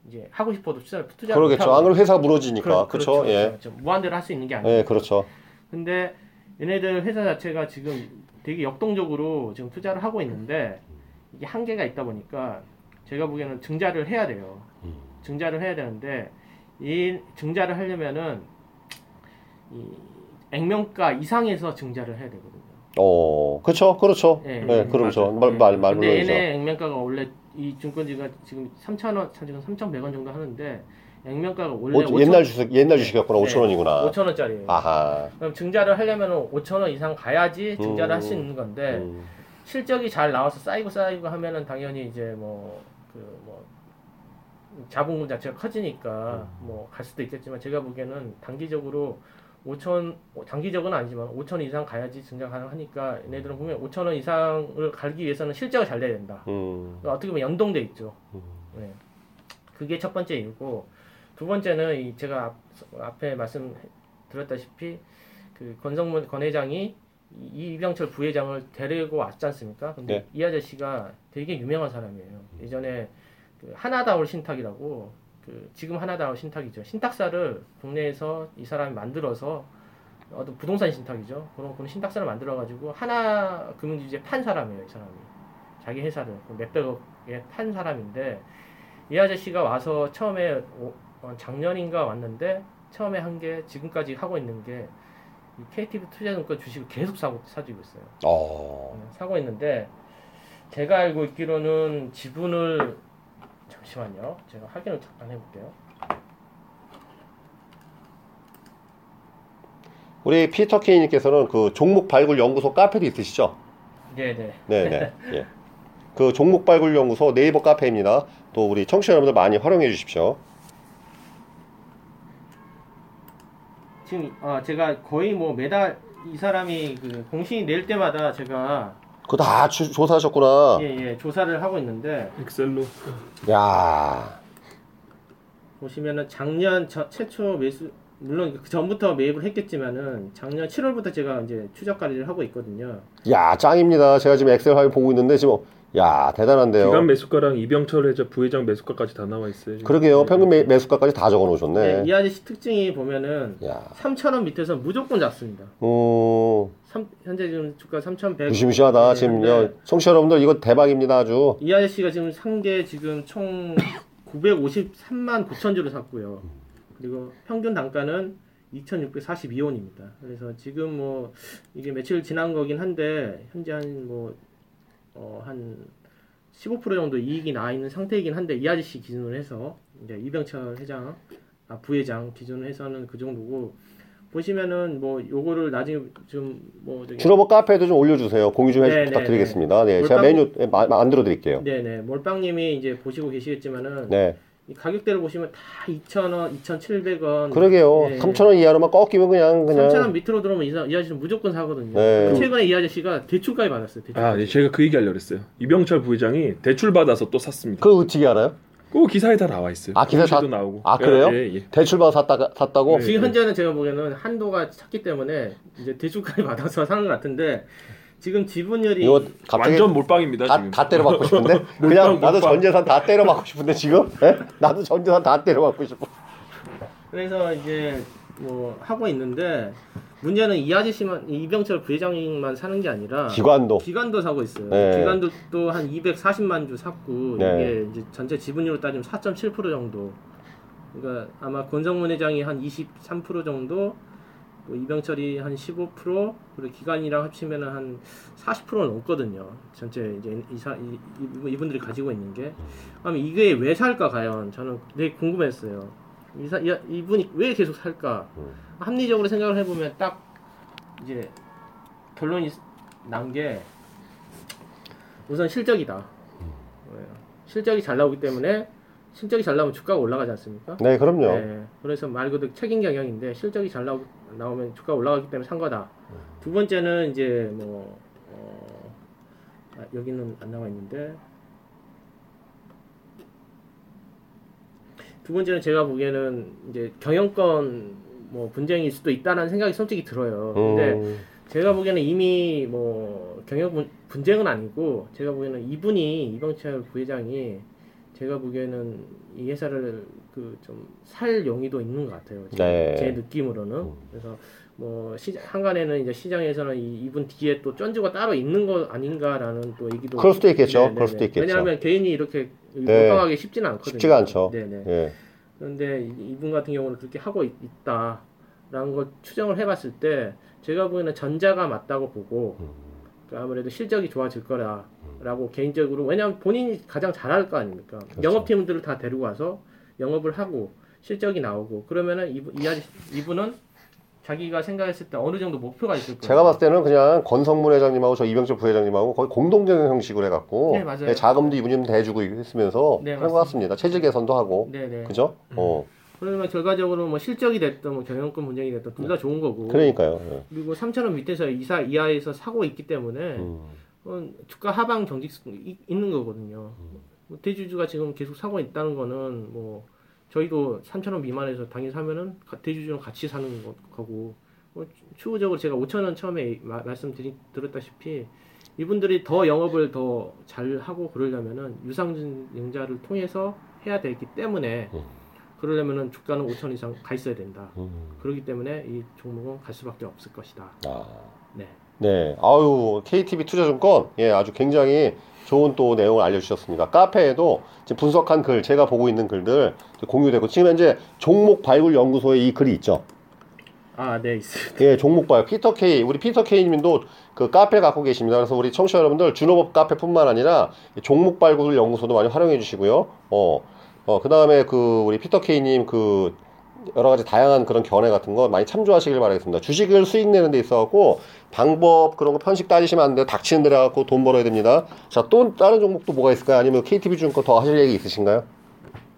[SPEAKER 3] 이제 하고 싶어도 투자 투자
[SPEAKER 1] 그러겠죠. 안 그러면 회사가 무너지니까. 그렇죠. 예.
[SPEAKER 3] 그렇죠. 무한대로 할 수 있는 게 아니에요.
[SPEAKER 1] 예, 그렇죠.
[SPEAKER 3] 근데 얘네들 회사 자체가 지금 되게 역동적으로 지금 투자를 하고 있는데 이게 한계가 있다 보니까 제가 보기에는 증자를 해야 돼요.
[SPEAKER 1] 음.
[SPEAKER 3] 증자를 해야 되는데 이 증자를 하려면은 이 액면가 이상에서 증자를 해야 되거든요.
[SPEAKER 1] 어, 그렇죠. 그렇죠.
[SPEAKER 3] 예,
[SPEAKER 1] 예, 그렇죠.
[SPEAKER 3] 맞아요.
[SPEAKER 1] 말, 말, 말,
[SPEAKER 3] 근데
[SPEAKER 1] 물론이죠.
[SPEAKER 3] 얘네 액면가가 원래 이 증권지가 지금 3,000원, 지금 3,100원 정도 하는데 액면가가 원래
[SPEAKER 1] 오, 옛날 주식, 옛날 주식이었구나.
[SPEAKER 3] 네.
[SPEAKER 1] 5천 원이구나.
[SPEAKER 3] 5천 원짜리예요.
[SPEAKER 1] 아하.
[SPEAKER 3] 그럼 증자를 하려면 5천 원 이상 가야지 증자를
[SPEAKER 1] 음.
[SPEAKER 3] 할수 있는 건데
[SPEAKER 1] 음.
[SPEAKER 3] 실적이 잘 나와서 쌓이고 쌓이고 하면은 당연히 이제 뭐 그 뭐 자본금 자체가 커지니까 뭐 갈 수도 있겠지만 제가 보기에는 단기적으로 5천 단기적은 아니지만 5천 이상 가야지 증자 가능하니까 얘네들은 보면 5천 원 이상을 가기 위해서는 실적이 잘 돼야 된다.
[SPEAKER 1] 음.
[SPEAKER 3] 그러니까 어떻게 보면 연동돼 있죠.
[SPEAKER 1] 음.
[SPEAKER 3] 네. 그게 첫 번째 이유고 두 번째는 이 제가 앞, 앞에 말씀 드렸다시피 그 권성문 권 회장이 이- 이병철 부회장을 데리고 왔지 않습니까? 근데
[SPEAKER 1] 네.
[SPEAKER 3] 이 아저씨가 되게 유명한 사람이에요. 예전에 그 하나다울 신탁이라고 그 지금 하나다울 신탁이죠. 신탁사를 국내에서 이 사람이 만들어서 어떤 부동산 신탁이죠. 그런 그런 신탁사를 만들어 가지고 하나 금융지주에 판 사람이에요, 이 사람이. 자기 회사를 그 몇백억에 판 사람인데 이 아저씨가 와서 처음에 오- 어, 작년인가 왔는데 처음에 한 게 지금까지 하고 있는 게이 KTB 투자증권 주식을 계속 사고 사주고 있어요.
[SPEAKER 1] 어.
[SPEAKER 3] 어, 사고 있는데 제가 알고 있기로는 지분을 잠시만요. 제가 확인을 잠깐 해볼게요.
[SPEAKER 1] 우리 피터 케이님께서는 그 종목 발굴 연구소 카페도 있으시죠?
[SPEAKER 3] 네네.
[SPEAKER 1] 네네. 예. 그 종목 발굴 연구소 네이버 카페입니다. 또 우리 청취자 여러분들 많이 활용해 주십시오.
[SPEAKER 3] 지금 아 제가 거의 뭐 매달 이 사람이 그 공시 낼 때마다 제가
[SPEAKER 1] 그거 다 주- 조사하셨구나.
[SPEAKER 3] 예 예 조사를 하고 있는데
[SPEAKER 2] 엑셀로
[SPEAKER 1] 야.
[SPEAKER 3] 보시면은 작년 저- 최초 매수 물론 그 전부터 매입을 했겠지만은 작년 7월부터 제가 이제 추적 관리를 하고 있거든요.
[SPEAKER 1] 야, 짱입니다. 제가 지금 엑셀 화면 보고 있는데 지금 야, 대단한데요.
[SPEAKER 2] 기간 매수가랑 이병철 회장 부회장 매수가까지 다 나와 있어요. 지금.
[SPEAKER 1] 그러게요.
[SPEAKER 2] 네.
[SPEAKER 1] 평균 매, 매수가까지 다 적어
[SPEAKER 3] 네,
[SPEAKER 1] 놓으셨네.
[SPEAKER 3] 이 아저씨 특징이 보면은
[SPEAKER 1] 야.
[SPEAKER 3] 3,000원 밑에서 무조건 잡습니다.
[SPEAKER 1] 음.
[SPEAKER 3] 삼- 현재 지금 주가 3,100.
[SPEAKER 1] 무시무시하다.
[SPEAKER 3] 네,
[SPEAKER 1] 지금
[SPEAKER 3] 근데
[SPEAKER 1] 여, 청취자 여러분들 이거 대박입니다. 아주.
[SPEAKER 3] 이 아저씨가 지금 산 게 지금 총 953만 9천 주를 샀고요. 그리고 평균 단가는 2,642원입니다. 그래서 지금 뭐 이게 며칠 지난 거긴 한데 현재 한 뭐 어한 15% 정도 이익이 나 있는 상태이긴 한데 이 아저씨 기준으로 해서 이제 이병철 회장 아 부회장 기준으로 해서는 그 정도고 보시면은 뭐 요거를 나중에 좀뭐 저기
[SPEAKER 1] 주로버 카페에도 좀 올려주세요. 공유 좀 해주
[SPEAKER 3] 네, 네,
[SPEAKER 1] 부탁드리겠습니다. 네, 제가
[SPEAKER 3] 몰빵-
[SPEAKER 1] 메뉴 예, 마- 만들어 드릴게요.
[SPEAKER 3] 네네 몰빵님이 이제 보시고 계시겠지만은
[SPEAKER 1] 네.
[SPEAKER 3] 이 가격대를 보시면 다 2,000원, 2,700원.
[SPEAKER 1] 그러게요.
[SPEAKER 3] 예.
[SPEAKER 1] 3,000원 이하로만 꺾이면 그냥 그냥
[SPEAKER 3] 3,000원 밑으로 들어오면 이, 사- 이 아저씨는 무조건 사거든요.
[SPEAKER 1] 네.
[SPEAKER 3] 최근에 이 아저씨가 대출까지 받았어요. 대출.
[SPEAKER 2] 아, 예, 제가 그 얘기 하려고 그랬어요. 이병철 부회장이 대출 받아서 또 샀습니다.
[SPEAKER 1] 그 어떻게 알아요?
[SPEAKER 2] 그 기사에 다 나와 있어요.
[SPEAKER 1] 아, 기사에
[SPEAKER 2] 공시도
[SPEAKER 1] 다-
[SPEAKER 2] 나오고.
[SPEAKER 1] 아, 그래요?
[SPEAKER 2] 예, 예.
[SPEAKER 1] 대출 받아 샀다가 샀다고?
[SPEAKER 2] 네.
[SPEAKER 3] 지금 현재는 제가 보기에는 한도가 찼기 때문에 이제 대출까지 받아서 사는 것 같은데 지금 지분율이
[SPEAKER 1] 이거
[SPEAKER 2] 완전 몰빵입니다
[SPEAKER 1] 다,
[SPEAKER 2] 지금.
[SPEAKER 1] 다 때려받고 싶은데 그냥 나도 전 재산 다 때려받고 싶은데 지금 예? 나도 전 재산 다 때려받고 싶어.
[SPEAKER 3] 그래서 이제 뭐 하고 있는데 문제는 이 아저씨만 이 이병철 부회장만 사는 게 아니라
[SPEAKER 1] 기관도
[SPEAKER 3] 기관도 사고 있어요.
[SPEAKER 1] 네.
[SPEAKER 3] 기관도 또 한 240만 주 샀고
[SPEAKER 1] 네.
[SPEAKER 3] 이게 이제 전체 지분율로 따지면 4.7% 정도. 그러니까 아마 권성문 회장이 한 23% 정도, 또 이병철이 한 15%, 그리고 기관이랑 합치면은 한 40%는 넘거든요. 전체 이제 이사 이, 이- 이분들이 가지고 있는 게. 그럼 이게 왜 살까 과연 저는 되게 궁금했어요. 이 사 이, 이분이 왜 계속 살까?
[SPEAKER 1] 음.
[SPEAKER 3] 합리적으로 생각을 해보면 딱 이제 결론이 난 게 우선 실적이다. 네. 실적이 잘 나오기 때문에 실적이 잘 나오면 주가가 올라가지 않습니까?
[SPEAKER 1] 네 그럼요.
[SPEAKER 3] 네. 그래서 말 그대로 책임 경영인데 실적이 잘 나오, 나오면 주가가 올라가기 때문에 산 거다. 두 번째는 이제 뭐 어, 아, 여기는 안 나와 있는데 두 번째는 제가 보기에는 이제 경영권 뭐 분쟁일 수도 있다는 생각이 솔직히 들어요. 근데
[SPEAKER 1] 음,
[SPEAKER 3] 제가 보기에는 이미 뭐 경영 분- 분쟁은 아니고 제가 보기에는 이분이 이병철 부회장이 제가 보기에는 이 회사를 그 좀 살 용의도 있는 것 같아요. 제,
[SPEAKER 1] 네.
[SPEAKER 3] 제 느낌으로는 그래서 뭐 시장 한간에는 이제 시장에서는 이, 이분 뒤에 또 쩐주가 따로 있는 거 아닌가라는 또 얘기도
[SPEAKER 1] 그럴 수도 있겠죠.
[SPEAKER 3] 네, 네,
[SPEAKER 1] 그럴 수도
[SPEAKER 3] 네.
[SPEAKER 1] 있겠죠.
[SPEAKER 3] 왜냐하면 개인이 이렇게
[SPEAKER 1] 네.
[SPEAKER 3] 몰빵하기 쉽지는 않거든요.
[SPEAKER 1] 쉽지가 않죠.
[SPEAKER 3] 네네.
[SPEAKER 1] 예.
[SPEAKER 3] 그런데 이- 이분 같은 경우는 그렇게 하고 있, 다라는 걸 추정을 해봤을 때 제가 보기에는 전자가 맞다고 보고 그 아무래도 실적이 좋아질 거라라고 개인적으로 왜냐하면 본인이 가장 잘할 거 아닙니까
[SPEAKER 1] 그렇죠.
[SPEAKER 3] 영업팀들을 다 데리고 와서 영업을 하고 실적이 나오고 그러면은 이분 이 아저씨 이분은 자기가 생각했을 때 어느 정도 목표가 있을 거예요.
[SPEAKER 1] 제가 봤을 때는 그냥 권성문 회장님하고 저 이병철 부회장님하고 거의 공동경영 형식으로 해갖고
[SPEAKER 3] 네, 맞아요.
[SPEAKER 1] 자금도 이분이 좀 대주고 했으면서
[SPEAKER 3] 네,
[SPEAKER 1] 그런 것 같습니다. 체질 개선도 하고
[SPEAKER 3] 네 네.
[SPEAKER 1] 그죠? 어
[SPEAKER 3] 그러면 결과적으로 뭐 실적이 됐든 뭐 경영권 분쟁이 됐든 둘 다 좋은 거고.
[SPEAKER 1] 그러니까요. 예.
[SPEAKER 3] 그리고 3천 원 밑에서 이사 이하에서 사고 있기 때문에
[SPEAKER 1] 음.
[SPEAKER 3] 어, 주가 하방 경직성 이- 있는 거거든요. 뭐 대주주가 지금 계속 사고 있다는 거는 뭐 저희도 3천 원 미만에서 당연히 사면은 가- 대주주는 같이 사는 거- 거고 뭐 추후적으로 제가 5천 원 처음에 마- 말씀드렸다시피 이분들이 더 영업을 더 잘 하고 그러려면은 유상증자를 통해서 해야 되기 때문에
[SPEAKER 1] 음.
[SPEAKER 3] 그러려면은 주가는 5천 이상 가 있어야 된다.
[SPEAKER 1] 음.
[SPEAKER 3] 그렇기 때문에 이 종목은 갈 수밖에 없을 것이다.
[SPEAKER 1] 아.
[SPEAKER 3] 네.
[SPEAKER 1] 네, 아유 KTB 투자증권 예 아주 굉장히 좋은 또 내용을 알려주셨습니다. 카페에도 지금 분석한 글 제가 보고 있는 글들 공유되고 지금 현재 종목 발굴 연구소에 이 글이 있죠.
[SPEAKER 3] 아, 네, 있습니다.
[SPEAKER 1] 예, 종목 봐요. 피터 K 우리 피터 K님도 그 카페 갖고 계십니다. 그래서 우리 청취자 여러분들 주너벗 카페뿐만 아니라 이 종목 발굴 연구소도 많이 활용해 주시고요. 어, 어 그다음에 그 우리 피터 K님 그 여러 가지 다양한 그런 견해 같은 거 많이 참조하시길 바라겠습니다. 주식을 수익 내는 데 있어갖고 방법 그런 거 편식 따지시면 안 돼요. 닥치는 데래 갖고 돈 벌어야 됩니다. 자, 또 다른 종목도 뭐가 있을까요? 아니면 KTB 증권 더 하실 얘기 있으신가요?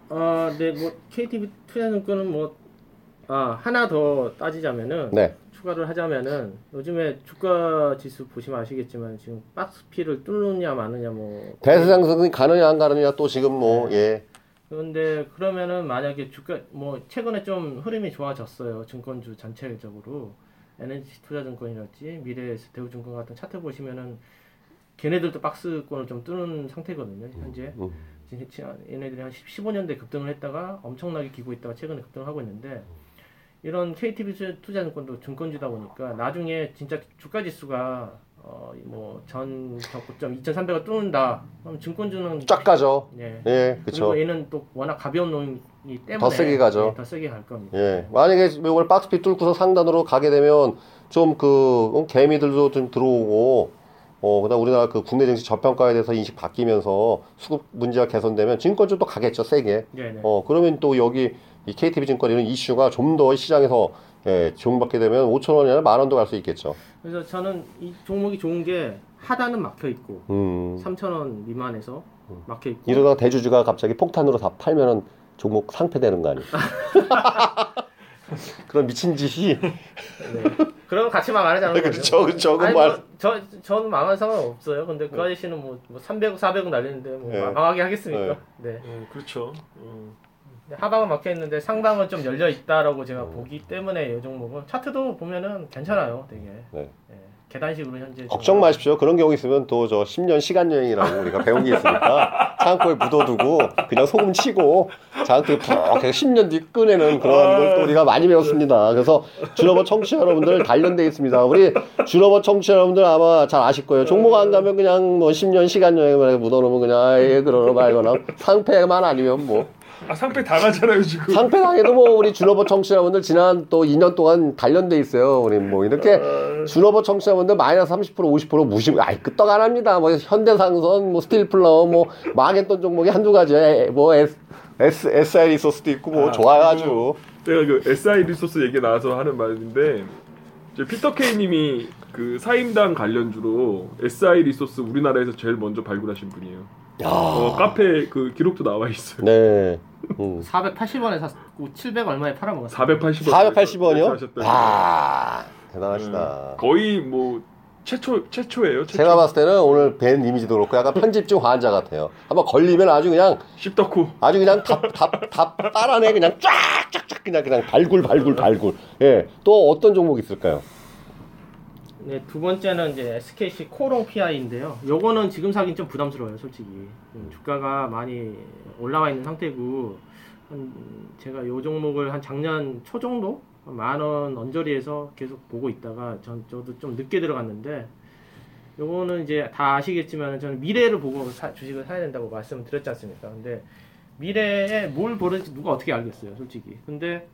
[SPEAKER 3] 아, 네, 뭐 KTB 투자증권은 뭐 아, 하나 더 따지자면은
[SPEAKER 1] 네.
[SPEAKER 3] 추가를 하자면은 요즘에 주가 지수 보시면 아시겠지만 지금 박스피를 뚫느냐 마느냐 뭐
[SPEAKER 1] 대세 상승이 가느냐 안 가느냐 또 지금 뭐 예.
[SPEAKER 3] 그런데 그러면은 만약에 주가 뭐 최근에 좀 흐름이 좋아졌어요. 증권주 전체적으로. NH 투자증권이랄지 미래 대우증권 같은 차트 보시면은 걔네들도 박스권을 좀 뚫는 상태거든요 현재.
[SPEAKER 1] 음.
[SPEAKER 3] 지금 얘네들이 한 10, 15년대 급등을 했다가 엄청나게 기고 있다가 최근에 급등을 하고 있는데 이런 KTB 투자- 투자증권도 증권주다 보니까 나중에 진짜 주가 지수가 어, 어뭐전 고점 2,300을 뚫는다 그럼 증권주는
[SPEAKER 1] 쫙 가죠.
[SPEAKER 3] 예.
[SPEAKER 1] 예, 그쵸.
[SPEAKER 3] 그리고 얘는 또 워낙 가벼운 놈이기 때문에
[SPEAKER 1] 더 세게 가죠.
[SPEAKER 3] 예, 더 세게 갈 겁니다.
[SPEAKER 1] 예. 만약에 이걸 박스피 뚫고서 상단으로 가게 되면 좀그 개미들도 좀 들어오고 어 그다음 우리나라 그 국내 증시 저평가에 대해서 인식 바뀌면서 수급 문제가 개선되면 증권주 또 가겠죠 세게.
[SPEAKER 3] 네, 네.
[SPEAKER 1] 어 그러면 또 여기 이 KTB 증권 이런 이슈가 좀 더 시장에서 예, 주목받게 되면 5천 원이나 만 원도 갈 수 있겠죠.
[SPEAKER 3] 그래서 저는 이 종목이 좋은 게 하단은 막혀 있고
[SPEAKER 1] 음.
[SPEAKER 3] 3,000원 미만에서 막혀 있고
[SPEAKER 1] 이러다가 대주주가 갑자기 폭탄으로 다 팔면은 종목 상패되는 거 아니에요? 그런 미친 짓이
[SPEAKER 3] 네. 그러면 같이 망하는 거죠.
[SPEAKER 1] 그렇죠, 그렇죠.
[SPEAKER 3] 아니,
[SPEAKER 1] 말-
[SPEAKER 3] 뭐, 저 저는 망한 상관 없어요. 근데 그 아저씨는 뭐, 뭐 300, 400은 날리는데 뭐
[SPEAKER 1] 네.
[SPEAKER 3] 망하게 하겠습니까?
[SPEAKER 1] 네.
[SPEAKER 3] 네.
[SPEAKER 2] 음, 그렇죠. 음.
[SPEAKER 3] 하방은 막혀 있는데 상방은 좀 열려 있다라고 제가
[SPEAKER 1] 음.
[SPEAKER 3] 보기 때문에 이 종목은 차트도 보면은 괜찮아요, 되게.
[SPEAKER 1] 네.
[SPEAKER 3] 예, 계단식으로 현재
[SPEAKER 1] 걱정 마십시오. 그런 경우 있으면 또 저 10년 시간 여행이라고 우리가 배운 게 있으니까 창고에 묻어두고 그냥 소금 치고 장학교 푹 해서 10년 뒤 꺼내는 그런 걸 또 우리가 많이 배웠습니다. 그래서 준어버 청취자 여러분들 단련돼 있습니다. 우리 준어버 청취자 여러분들 아마 잘 아실 거예요. 종목 안 가면 그냥 뭐 10년 시간 여행을 묻어놓으면 그냥 예 그러나 말거나 상패만 아니면 뭐
[SPEAKER 2] 아 상패 다 가잖아요 지금.
[SPEAKER 1] 상패 당해도 뭐 우리 준어버 청취자분들 지난 또 2년 동안 단련돼 있어요. 우리 뭐 이렇게 주너벗 청취자분들 마이너스 30% 50% 무시 아이 끄떡 안 합니다. 뭐 현대상선 뭐 스틸플라워 뭐 망했던 종목이 한두 가지야. 뭐 S, S, SI 리소스도 있고 뭐
[SPEAKER 2] 아,
[SPEAKER 1] 아주.
[SPEAKER 2] 제가 그 SI 리소스 얘기 나와서 하는 말인데 이제 피터 K님이 그 사임당 관련주로 SI 리소스 우리나라에서 제일 먼저 발굴하신 분이에요.
[SPEAKER 1] 야.
[SPEAKER 2] 어, 카페 그 기록도 나와 있어요.
[SPEAKER 1] 네. 음.
[SPEAKER 3] 480원에 샀고 700 얼마에 팔아먹었어요.
[SPEAKER 2] 480원.
[SPEAKER 1] 480원이요? 아, 대단하시다.
[SPEAKER 2] 음, 거의 뭐 최초 최초예요. 최초.
[SPEAKER 1] 제가 봤을 때는 오늘 뵌 이미지도 그렇고 약간 편집중 환자 같아요. 한번 걸리면 아주 그냥
[SPEAKER 2] 십덕후.
[SPEAKER 1] 아주 그냥 답답답 따라내 그냥 쫙쫙쫙 그냥 그냥 발굴 발굴 발굴. 예. 또 어떤 종목 있을까요?
[SPEAKER 3] 네, 두 번째는 이제 SKC 코롱 PI인데요. 요거는 지금 사긴 좀 부담스러워요, 솔직히. 음, 주가가 많이 올라와 있는 상태고, 한, 제가 요 종목을 한 작년 초 정도? 만 원 언저리에서 계속 보고 있다가, 전, 저도 좀 늦게 들어갔는데, 요거는 이제 다 아시겠지만, 저는 미래를 보고 사- 주식을 사야 된다고 말씀을 드렸지 않습니까? 근데, 미래에 뭘 보는지 누가 어떻게 알겠어요, 솔직히. 근데,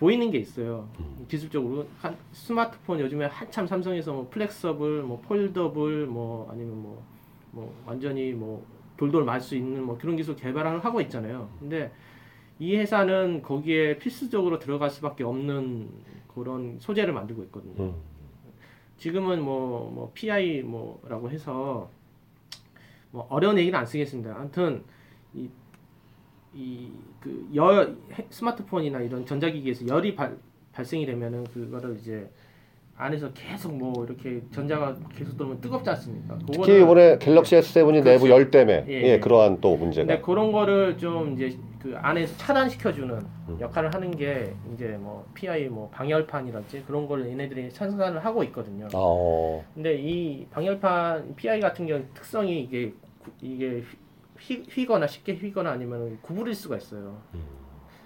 [SPEAKER 3] 보이는 게 있어요. 기술적으로 한 스마트폰 요즘에 한참 삼성에서 뭐 flexible, 뭐 foldable, 뭐 아니면 뭐, 뭐 완전히 뭐 돌돌 말 수 있는 뭐 그런 기술 개발을 하고 있잖아요. 근데 이 회사는 거기에 필수적으로 들어갈 수밖에 없는 그런 소재를 만들고 있거든요.
[SPEAKER 1] 음.
[SPEAKER 3] 지금은 뭐, 뭐 PI 뭐라고 해서 뭐 어려운 얘기는 안 쓰겠습니다. 아무튼 이 이그열 스마트폰이나 이런 전자기기에서 열이 발, 발생이 되면은 그거를 이제 안에서 계속 뭐 이렇게 전자가 계속 돌면 뜨겁지 않습니까?
[SPEAKER 1] 특히 이번에 갤럭시 S7이 내부 열 때문에
[SPEAKER 3] 예,
[SPEAKER 1] 예,
[SPEAKER 3] 예.
[SPEAKER 1] 그러한 또 문제가
[SPEAKER 3] 근데 그런 거를 좀 이제 그 안에서 차단시켜주는
[SPEAKER 1] 음.
[SPEAKER 3] 역할을 하는 게 이제 뭐 PI 뭐 방열판이랄지 그런 걸 얘네들이 생산을 하고 있거든요.
[SPEAKER 1] 어,
[SPEAKER 3] 근데 이 방열판 PI 같은 경우 특성이 이게 구- 이게 휘, 휘거나 쉽게 휘거나 아니면 구부릴 수가 있어요.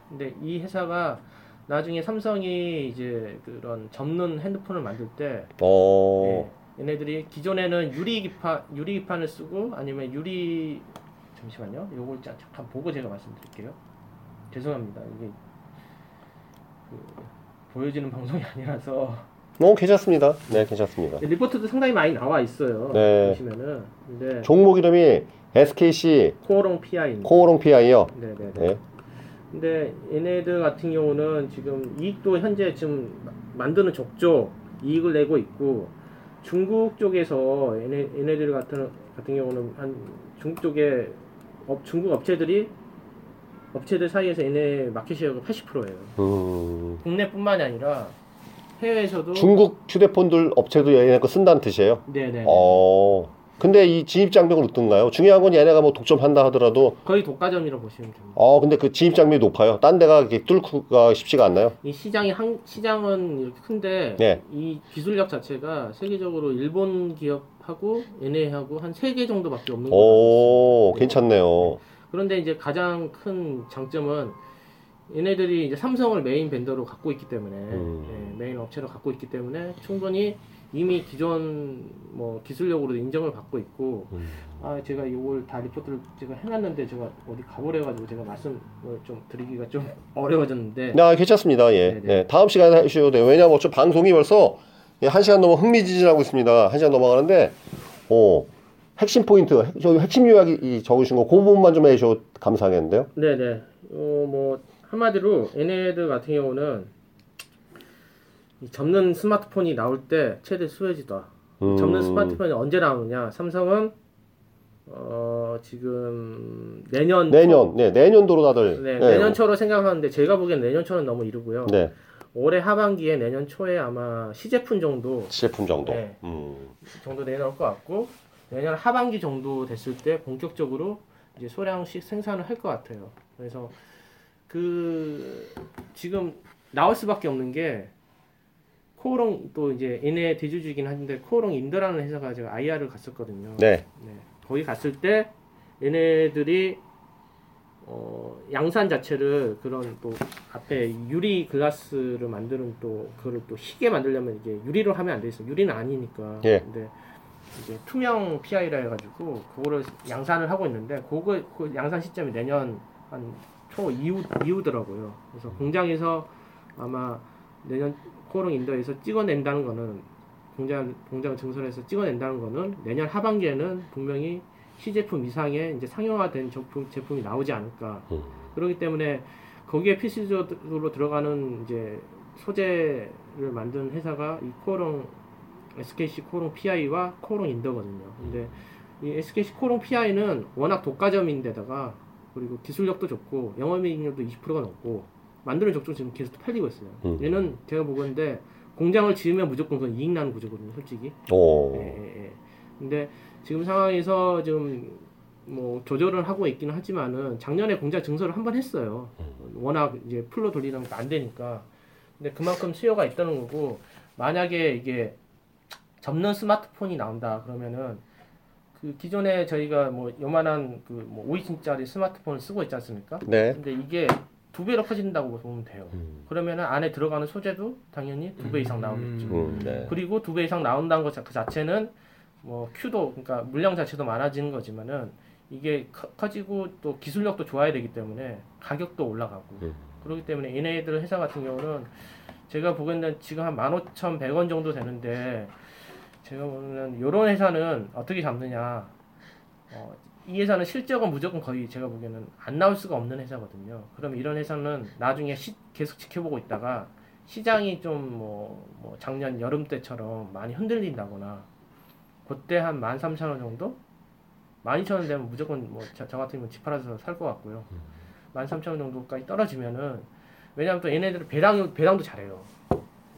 [SPEAKER 3] 근데 이 회사가 나중에 삼성이 이제 그런 접는 핸드폰을 만들 때
[SPEAKER 1] 어,
[SPEAKER 3] 예, 얘네들이 기존에는 유리 기판 유리 기판을 쓰고 아니면 유리 잠시만요. 요걸 자- 잠깐 보고 제가 말씀드릴게요. 죄송합니다. 이게 그 보여지는 방송이 아니라서
[SPEAKER 1] 어, 괜찮습니다. 네, 괜찮습니다.
[SPEAKER 3] 리포트도 상당히 많이 나와 있어요.
[SPEAKER 1] 네.
[SPEAKER 3] 보시면은 근데
[SPEAKER 1] 종목 이름이 SKC
[SPEAKER 3] 코오롱 PI입니다.
[SPEAKER 1] 코오롱 PI요.
[SPEAKER 3] 네네네.
[SPEAKER 1] 네.
[SPEAKER 3] 근데 얘네들 같은 경우는 지금 이익도 현재 지금 마- 만드는 족족 이익을 내고 있고 중국 쪽에서 얘네, 얘네들 같은 같은 경우는 한 중국 쪽에 업, 중국 업체들이 업체들 사이에서 얘네 마켓 쉐어가 80%예요.
[SPEAKER 1] 음,
[SPEAKER 3] 국내뿐만이 아니라 해외에서도
[SPEAKER 1] 중국 휴대폰들 업체도 얘네 거 쓴다는 뜻이에요.
[SPEAKER 3] 네네
[SPEAKER 1] 어, 근데 이 진입 장벽은 어떤가요? 중요한 건 얘네가 뭐 독점한다 하더라도
[SPEAKER 3] 거의 독과점이라고 보시면 됩니다.
[SPEAKER 1] 어, 근데 그 진입 장벽이 높아요. 딴 데가 이렇게 뚫기가 쉽지가 않나요?
[SPEAKER 3] 이 시장이 한 시장은 이렇게 큰데
[SPEAKER 1] 네.
[SPEAKER 3] 이 기술력 자체가 세계적으로 일본 기업하고 얘네하고 한 세 개 정도밖에 없는 거예요.
[SPEAKER 1] 오, 괜찮네요.
[SPEAKER 3] 그런데 이제 가장 큰 장점은 얘네들이 이제 삼성을 main vendor로 갖고 있기 때문에
[SPEAKER 1] 음.
[SPEAKER 3] 예, 메인 업체로 갖고 있기 때문에 충분히 이미 기존 뭐 기술력으로 인정을 받고 있고
[SPEAKER 1] 음.
[SPEAKER 3] 아 제가 이걸 다 리포트를 제가 해놨는데 제가 어디 가보래 가지고 제가 말씀을 좀 드리기가 좀 어려워졌는데
[SPEAKER 1] 네, 괜찮습니다. 예. 예, 다음 시간에 하셔도 돼요. 왜냐면 어차피 방송이 벌써 예, 한 시간 넘어 흥미진진하고 있습니다. 한 시간 넘어가는데, 어, 핵심 포인트, 핵- 저기 핵심 요약이 이 적으신 거, 그 부분만 좀 해주셔도 감사하겠는데요.
[SPEAKER 3] 네네. 어, 뭐, 한마디로 얘네들 같은 경우는 이 접는 스마트폰이 나올 때 최대 수혜지다.
[SPEAKER 1] 음.
[SPEAKER 3] 접는 스마트폰이 언제 나오느냐? 삼성은 어, 지금 내년
[SPEAKER 1] 내년, 네, 내년도로
[SPEAKER 3] 초,
[SPEAKER 1] 다들.
[SPEAKER 3] 네,
[SPEAKER 1] 네.
[SPEAKER 3] 내년 초로 생각하는데 제가 보기엔 내년 초는 너무 이르고요.
[SPEAKER 1] 네,
[SPEAKER 3] 올해 하반기에 내년 초에 아마 시제품 정도
[SPEAKER 1] 제품 정도.
[SPEAKER 3] 네.
[SPEAKER 1] 음.
[SPEAKER 3] 정도 내놓을 것 같고 내년 하반기 정도 됐을 때 본격적으로 이제 소량씩 생산을 할 것 같아요. 그래서 그 지금 나올 수밖에 없는 게 코오롱 또 이제 얘네 대주주이긴 한데 코오롱 인더라는 회사가 제가 IR을 갔었거든요.
[SPEAKER 1] 네.
[SPEAKER 3] 네. 거기 갔을 때 얘네들이 어, 양산 자체를 그런 또 앞에 유리 글라스를 만드는 또 그거를 또 희게 만들려면 이게 유리로 하면 안 되겠어요. 유리는 아니니까.
[SPEAKER 1] 예.
[SPEAKER 3] 근데 이제 투명 PI라 해가지고 그거를 양산을 하고 있는데 그거 그 양산 시점이 내년 한 초 이후 이후더라고요. 그래서 공장에서 아마 내년 코롱 인더에서 찍어낸다는 거는 공장 공장 증설해서 찍어낸다는 거는 내년 하반기에는 분명히 시제품 이상의 이제 상용화된 제품 제품이 나오지 않을까.
[SPEAKER 1] 음.
[SPEAKER 3] 그렇기 때문에 거기에 필수적으로 들어가는 이제 소재를 만든 회사가 이 코롱 SKC 코오롱 PI와 코오롱 인더거든요. 근데 이 SKC 코오롱 PI는 워낙 독과점인데다가 그리고 기술력도 좋고 영업이익률도 20%가 넘고 만드는 족족 지금 계속 팔리고 있어요.
[SPEAKER 1] 음.
[SPEAKER 3] 얘는 제가 보건데 공장을 지으면 무조건 그건 이익 나는 구조거든요, 솔직히.
[SPEAKER 1] 오.
[SPEAKER 3] 예, 예, 예. 근데 지금 상황에서 좀뭐 조절을 하고 있기는 하지만은 작년에 공장 증설을 한 번 했어요. 워낙 이제 full로 돌리는 게 안 되니까. 근데 그만큼 수요가 있다는 거고 만약에 이게 접는 스마트폰이 나온다 그러면은 그 기존에 저희가 뭐 요만한 그뭐 5인치짜리 스마트폰을 쓰고 있지 않습니까?
[SPEAKER 1] 네.
[SPEAKER 3] 근데 이게 두 배로 커진다고 보면 돼요.
[SPEAKER 1] 음.
[SPEAKER 3] 그러면은 안에 들어가는 소재도 당연히 두 배 이상 나오겠죠.
[SPEAKER 1] 음, 네.
[SPEAKER 3] 그리고 두 배 이상 나온다는 것 자- 그 자체는 뭐 큐도 그러니까 물량 자체도 많아지는 거지만은 이게 커, 커지고 또 기술력도 좋아야 되기 때문에 가격도 올라가고
[SPEAKER 1] 음.
[SPEAKER 3] 그렇기 때문에 얘네들 회사 같은 경우는 제가 보기에는 지금 한 15,100원 정도 되는데 제가 보면 이런 회사는 어떻게 잡느냐 어, 이 회사는 실적은 무조건 거의 제가 보기에는 안 나올 수가 없는 회사거든요. 그럼 이런 회사는 나중에 시- 계속 지켜보고 있다가 시장이 좀뭐 작년 여름 때처럼 많이 흔들린다거나 그때 한 13,000원 정도? 12,000원 되면 무조건 뭐저 같은 경우는 집 팔아서 살 것 같고요. 13,000원 정도까지 떨어지면은 왜냐하면 또 얘네들은 배당 배당도 잘해요.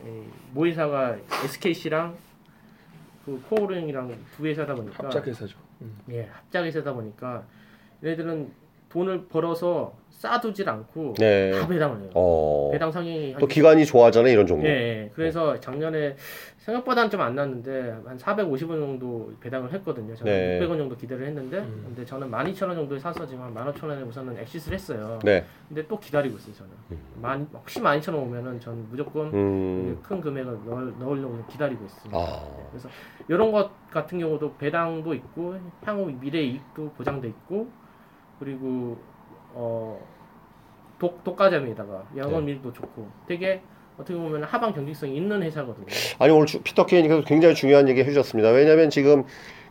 [SPEAKER 3] 에, 모회사가 SKC랑 그 코오롱이랑 두 회사다 보니까
[SPEAKER 2] 합작 회사죠. 음.
[SPEAKER 3] 예, 합작회사다 보니까 얘네들은 돈을 벌어서 쌓아두질 않고
[SPEAKER 1] 네.
[SPEAKER 3] 다 배당을 해요.
[SPEAKER 1] 어.
[SPEAKER 3] 배당 성향이 한
[SPEAKER 1] 또 기관이 좋아하잖아요 이런 종목.
[SPEAKER 3] 예, 예. 그래서 작년에 생각보다는 좀 안 났는데 한 450원 정도 배당을 했거든요. 저는
[SPEAKER 1] 네.
[SPEAKER 3] 600원 정도 기대를 했는데
[SPEAKER 2] 음.
[SPEAKER 3] 근데 저는 12,000원 정도에 사서 지금 한 15,000원에 우선은 엑시스를 했어요.
[SPEAKER 1] 네.
[SPEAKER 3] 근데 또 기다리고 있어요, 저는. 만, 혹시 12,000원 오면은 저는 무조건
[SPEAKER 1] 음.
[SPEAKER 3] 큰 금액을 넣, 넣으려고 기다리고 있습니다.
[SPEAKER 1] 아.
[SPEAKER 3] 이런 것 같은 경우도 배당도 있고 향후 미래 이익도 보장돼 있고 그리고 어 독, 독과점에다가 영업
[SPEAKER 1] 네.
[SPEAKER 3] 밀도 좋고 되게 어떻게 보면 하방 경직성이 있는 회사거든요.
[SPEAKER 1] 아니 오늘 주- 피터 케인께서 굉장히 중요한 얘기 해주셨습니다. 왜냐하면 지금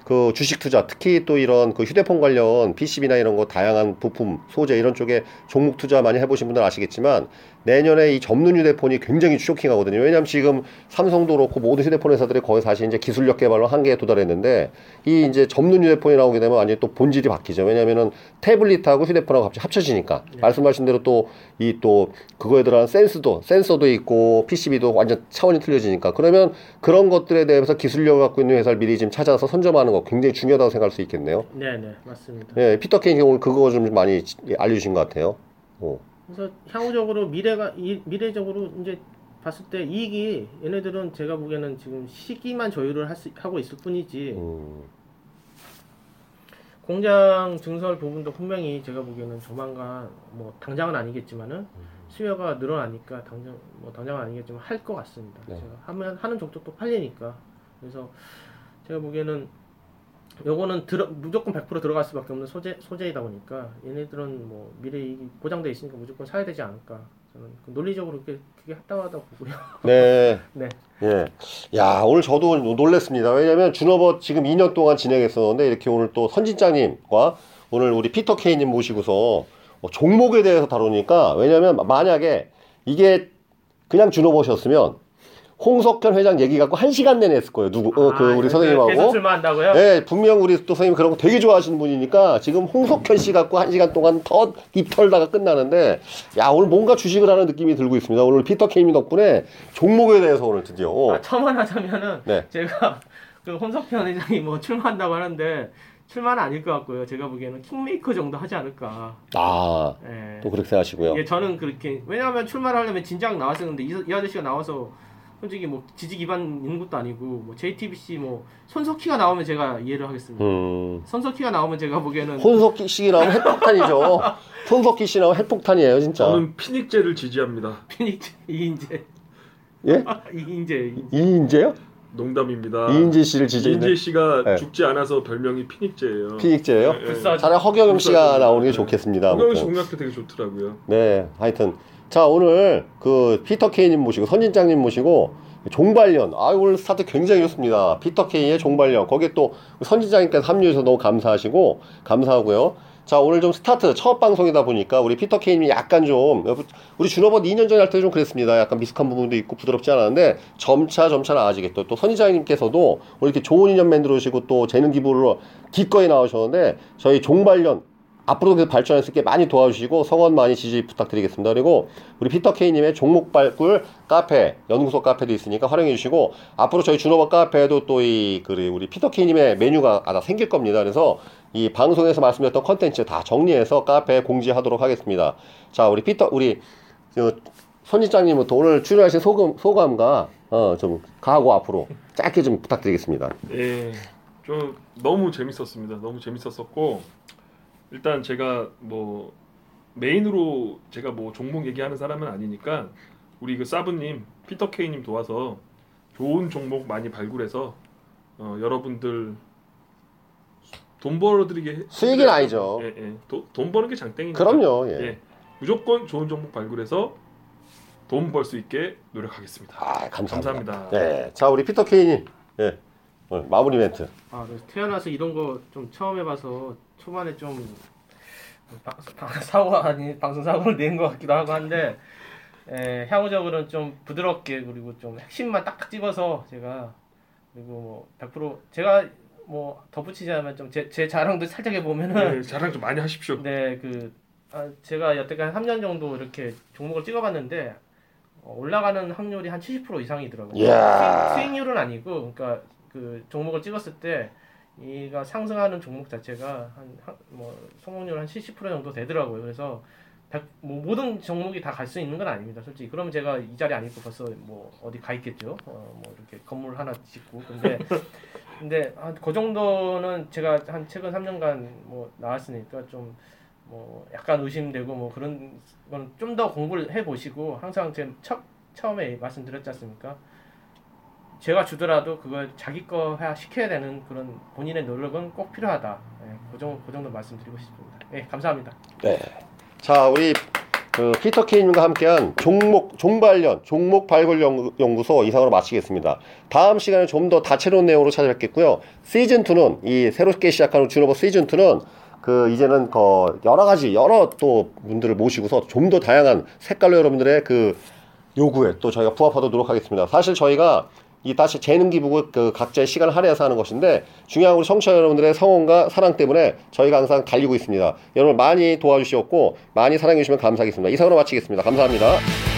[SPEAKER 1] 그 주식 투자 특히 또 이런 그 휴대폰 관련 PCB나 이런 거 다양한 부품 소재 이런 쪽에 종목 투자 많이 해보신 분들 아시겠지만 내년에 이 접는 휴대폰이 굉장히 쇼킹하거든요. 왜냐하면 지금 삼성도 그렇고 모든 휴대폰 회사들이 거의 사실 이제 기술력 개발로 한계에 도달했는데 이 이제 접는 휴대폰이 나오게 되면 완전히 또 본질이 바뀌죠. 왜냐하면은 태블릿하고 휴대폰하고 갑자기 합쳐지니까
[SPEAKER 3] 네.
[SPEAKER 1] 말씀하신 대로 또 이또 그거에 들어간 센스도 센서도 있고 PCB도 완전 차원이 틀려지니까 그러면 그런 것들에 대해서 기술력을 갖고 있는 회사를 미리 지금 찾아서 선점하는 거 굉장히 중요하다고 생각할 수 있겠네요.
[SPEAKER 3] 네, 네, 맞습니다.
[SPEAKER 1] 예, 피터 케인이 오늘 그거 좀 많이 알려주신 것 같아요. 어.
[SPEAKER 3] 그래서 향후적으로 미래가 이, 미래적으로 이제 봤을 때 이익이 얘네들은 제가 보기에는 지금 시기만 조율을 할 수, 하고 있을 뿐이지
[SPEAKER 1] 음,
[SPEAKER 3] 공장 증설 부분도 분명히 제가 보기에는 조만간 뭐 당장은 아니겠지만은 수요가 늘어나니까 당장 뭐 당장은 아니겠지만 할 것 같습니다.
[SPEAKER 1] 네.
[SPEAKER 3] 제가 하면 하는 족도 또 팔리니까 그래서 제가 보기에는 요거는 들어, 무조건 100% 들어갈 수밖에 없는 소재 소재이다 보니까 얘네들은 뭐 미래 이익이 보장돼 있으니까 무조건 사야 되지 않을까 저는 그 논리적으로 그게 그게 합당하다고 보고요.
[SPEAKER 1] 네.
[SPEAKER 3] 네.
[SPEAKER 1] 예. 야, 오늘 저도 놀랬습니다. 왜냐면 준어버 지금 2년 동안 진행했었는데 이렇게 오늘 또 선진장님과 오늘 우리 피터 케이님 모시고서 어, 종목에 대해서 다루니까 왜냐면 만약에 이게 그냥 준어버셨으면 홍석현 회장 얘기 갖고 한 시간 내내 했을 거예요. 누구, 어, 그
[SPEAKER 3] 아,
[SPEAKER 1] 우리 선생님하고.
[SPEAKER 3] 출마한다고요?
[SPEAKER 1] 네, 분명 우리 또 선생님 그런 거 되게 좋아하시는 분이니까 지금 홍석현 씨 갖고 한 시간 동안 더 입 털다가 끝나는데 야, 오늘 뭔가 주식을 하는 느낌이 들고 있습니다. 오늘 피터 케이님 덕분에 종목에 대해서 오늘 드디어.
[SPEAKER 3] 아, 첨언하자면은
[SPEAKER 1] 네.
[SPEAKER 3] 제가 그 홍석현 회장이 뭐 출마한다고 하는데 출마는 아닐 것 같고요. 제가 보기에는 킹메이커 정도 하지 않을까.
[SPEAKER 1] 아,
[SPEAKER 3] 예.
[SPEAKER 1] 또 그렇게 생각하시고요.
[SPEAKER 3] 예, 저는 그렇게 왜냐하면 출마를 하려면 진작 나왔었는데 이, 이 아저씨가 나와서 솔직히 뭐 지지 기반 있는 것도 아니고 뭐 JTBC 뭐 손석희가 나오면 제가 이해를 하겠습니다.
[SPEAKER 1] 음.
[SPEAKER 3] 손석희가 나오면 제가 보기에는
[SPEAKER 1] 손석희 씨 나오면 핵폭탄이죠. 손석희 씨 나오면 핵폭탄이에요, 진짜.
[SPEAKER 2] 저는 피닉제를 지지합니다.
[SPEAKER 3] 피닉 이인재
[SPEAKER 1] 예?
[SPEAKER 3] 이인재 이인재.
[SPEAKER 1] 이인재요?
[SPEAKER 2] 농담입니다.
[SPEAKER 1] 이인재 씨를 지지했는데
[SPEAKER 2] 이인재 씨가
[SPEAKER 1] 네.
[SPEAKER 2] 죽지 않아서 별명이 피닉제예요.
[SPEAKER 1] 피닉제예요?
[SPEAKER 2] 네, 네.
[SPEAKER 1] 차라리 허경영 씨가. 나오는 게
[SPEAKER 2] 네.
[SPEAKER 1] 좋겠습니다.
[SPEAKER 2] 허경영 씨. 공약도 되게 좋더라고요.
[SPEAKER 1] 네, 하여튼 자 오늘 그 피터 케이님 모시고 선진장님 모시고 종발연 아 오늘 스타트 굉장히 좋습니다. 피터 케이의 종발연 거기에 또 선진장님께서 합류해서 너무 감사하시고 감사하고요. 자 오늘 좀 스타트 첫 방송이다 보니까 우리 피터 케이님이 약간 좀 우리 주너벗 2년 전에 할 때 좀 그랬습니다. 약간 미숙한 부분도 있고 부드럽지 않았는데 점차 점차 나아지겠다. 또 선지장님께서도 오늘 이렇게 좋은 인연 만들어주시고 또 재능 기부로 기꺼이 나오셨는데 저희 종발연 앞으로도 계속 발전할 수 있게 많이 도와주시고 성원 많이 지지 부탁드리겠습니다. 그리고 우리 피터 케이님의 종목 발굴 카페 연구소 카페도 있으니까 활용해 주시고 앞으로 저희 주너벗 카페에도 또이그 우리 피터 케이님의 메뉴가 하나 생길 겁니다. 그래서 이 방송에서 말씀드렸던 컨텐츠 다 정리해서 카페에 공지하도록 하겠습니다. 자 우리 피터 우리 그 손지장님부터 오늘 출연하신 소감 소감과 어좀 가고 앞으로 짧게 좀 부탁드리겠습니다.
[SPEAKER 2] 예, 좀 너무 재밌었습니다. 너무 재밌었었고 일단 제가 뭐 메인으로 제가 뭐 종목 얘기하는 사람은 아니니까 우리 그 사부님 피터 케이님 도와서 좋은 종목 많이 발굴해서 어, 여러분들 돈 벌어드리게 해-
[SPEAKER 1] 수익은 아니죠.
[SPEAKER 2] 예, 예. 도, 돈 버는 게 장땡이니까.
[SPEAKER 1] 그럼요. 예.
[SPEAKER 2] 예. 무조건 좋은 종목 발굴해서 돈 벌 수 있게 노력하겠습니다.
[SPEAKER 1] 아 감사합니다.
[SPEAKER 2] 감사합니다.
[SPEAKER 1] 네, 자 우리 피터 케이님, 예, 오늘 마무리 멘트.
[SPEAKER 3] 아, 네. 태어나서 이런 거 좀 처음 해봐서 초반에 좀 방, 방, 사고 아니 방송 사고를 낸 것 같기도 하고 한데 에, 향후적으로는 좀 부드럽게 그리고 좀 핵심만 딱딱 집어서 제가 그리고 뭐100% 제가 뭐 덧붙이자면 좀 제 제 자랑도 살짝 해보면은
[SPEAKER 2] 네, 자랑 좀 많이 하십시오.
[SPEAKER 3] 네, 그 아, 제가 여태까지 3년 정도 이렇게 종목을 찍어봤는데 어, 올라가는 확률이 한 70% 이상이더라고요.
[SPEAKER 1] 이야.
[SPEAKER 3] 수익, 수익률은 아니고, 그러니까 그 종목을 찍었을 때 이가 상승하는 종목 자체가 한뭐 성공률 한 70% 정도 되더라고요. 그래서 백- 뭐 모든 종목이 다 갈 수 있는 건 아닙니다. 솔직히 그러면 제가 이 자리 안 있고 벌써 뭐 어디 가 있겠죠. 어, 뭐 이렇게 건물 하나 짓고 근데 근데 한그 정도는 제가 한 최근 3년간 뭐 나왔으니까 좀 뭐 약간 의심되고 뭐 그런 건 좀 더 공부를 해 보시고 항상 제첫 처음에 말씀드렸지 않습니까? 제가 주더라도 그걸 자기 거화 시켜야 되는 그런 본인의 노력은 꼭 필요하다. 예, 그, 정도, 그 정도 말씀드리고 싶습니다. 예, 감사합니다.
[SPEAKER 1] 네. 자, 우리 그 피터 케인님과 함께한 종목 종발련 종목 발굴 연구- 연구 소 이상으로 마치겠습니다. 다음 시간에 좀 더 다채로운 내용으로 찾아뵙겠고요. 시즌 2는 이 새롭게 시작하는 준호버 시즌 2는 그 이제는 그 여러 가지 여러 또 분들을 모시고서 좀 더 다양한 색깔로 여러분들의 그 요구에 또 저희가 부합하도록 노력하겠습니다. 사실 저희가 이 다시 재능 기부고 그 각자의 시간을 할애해서 하는 것인데 중요한 우리 청취자 여러분들의 성원과 사랑 때문에 저희가 항상 달리고 있습니다. 여러분 많이 도와주시었고 많이 사랑해 주시면 감사하겠습니다. 이상으로 마치겠습니다. 감사합니다.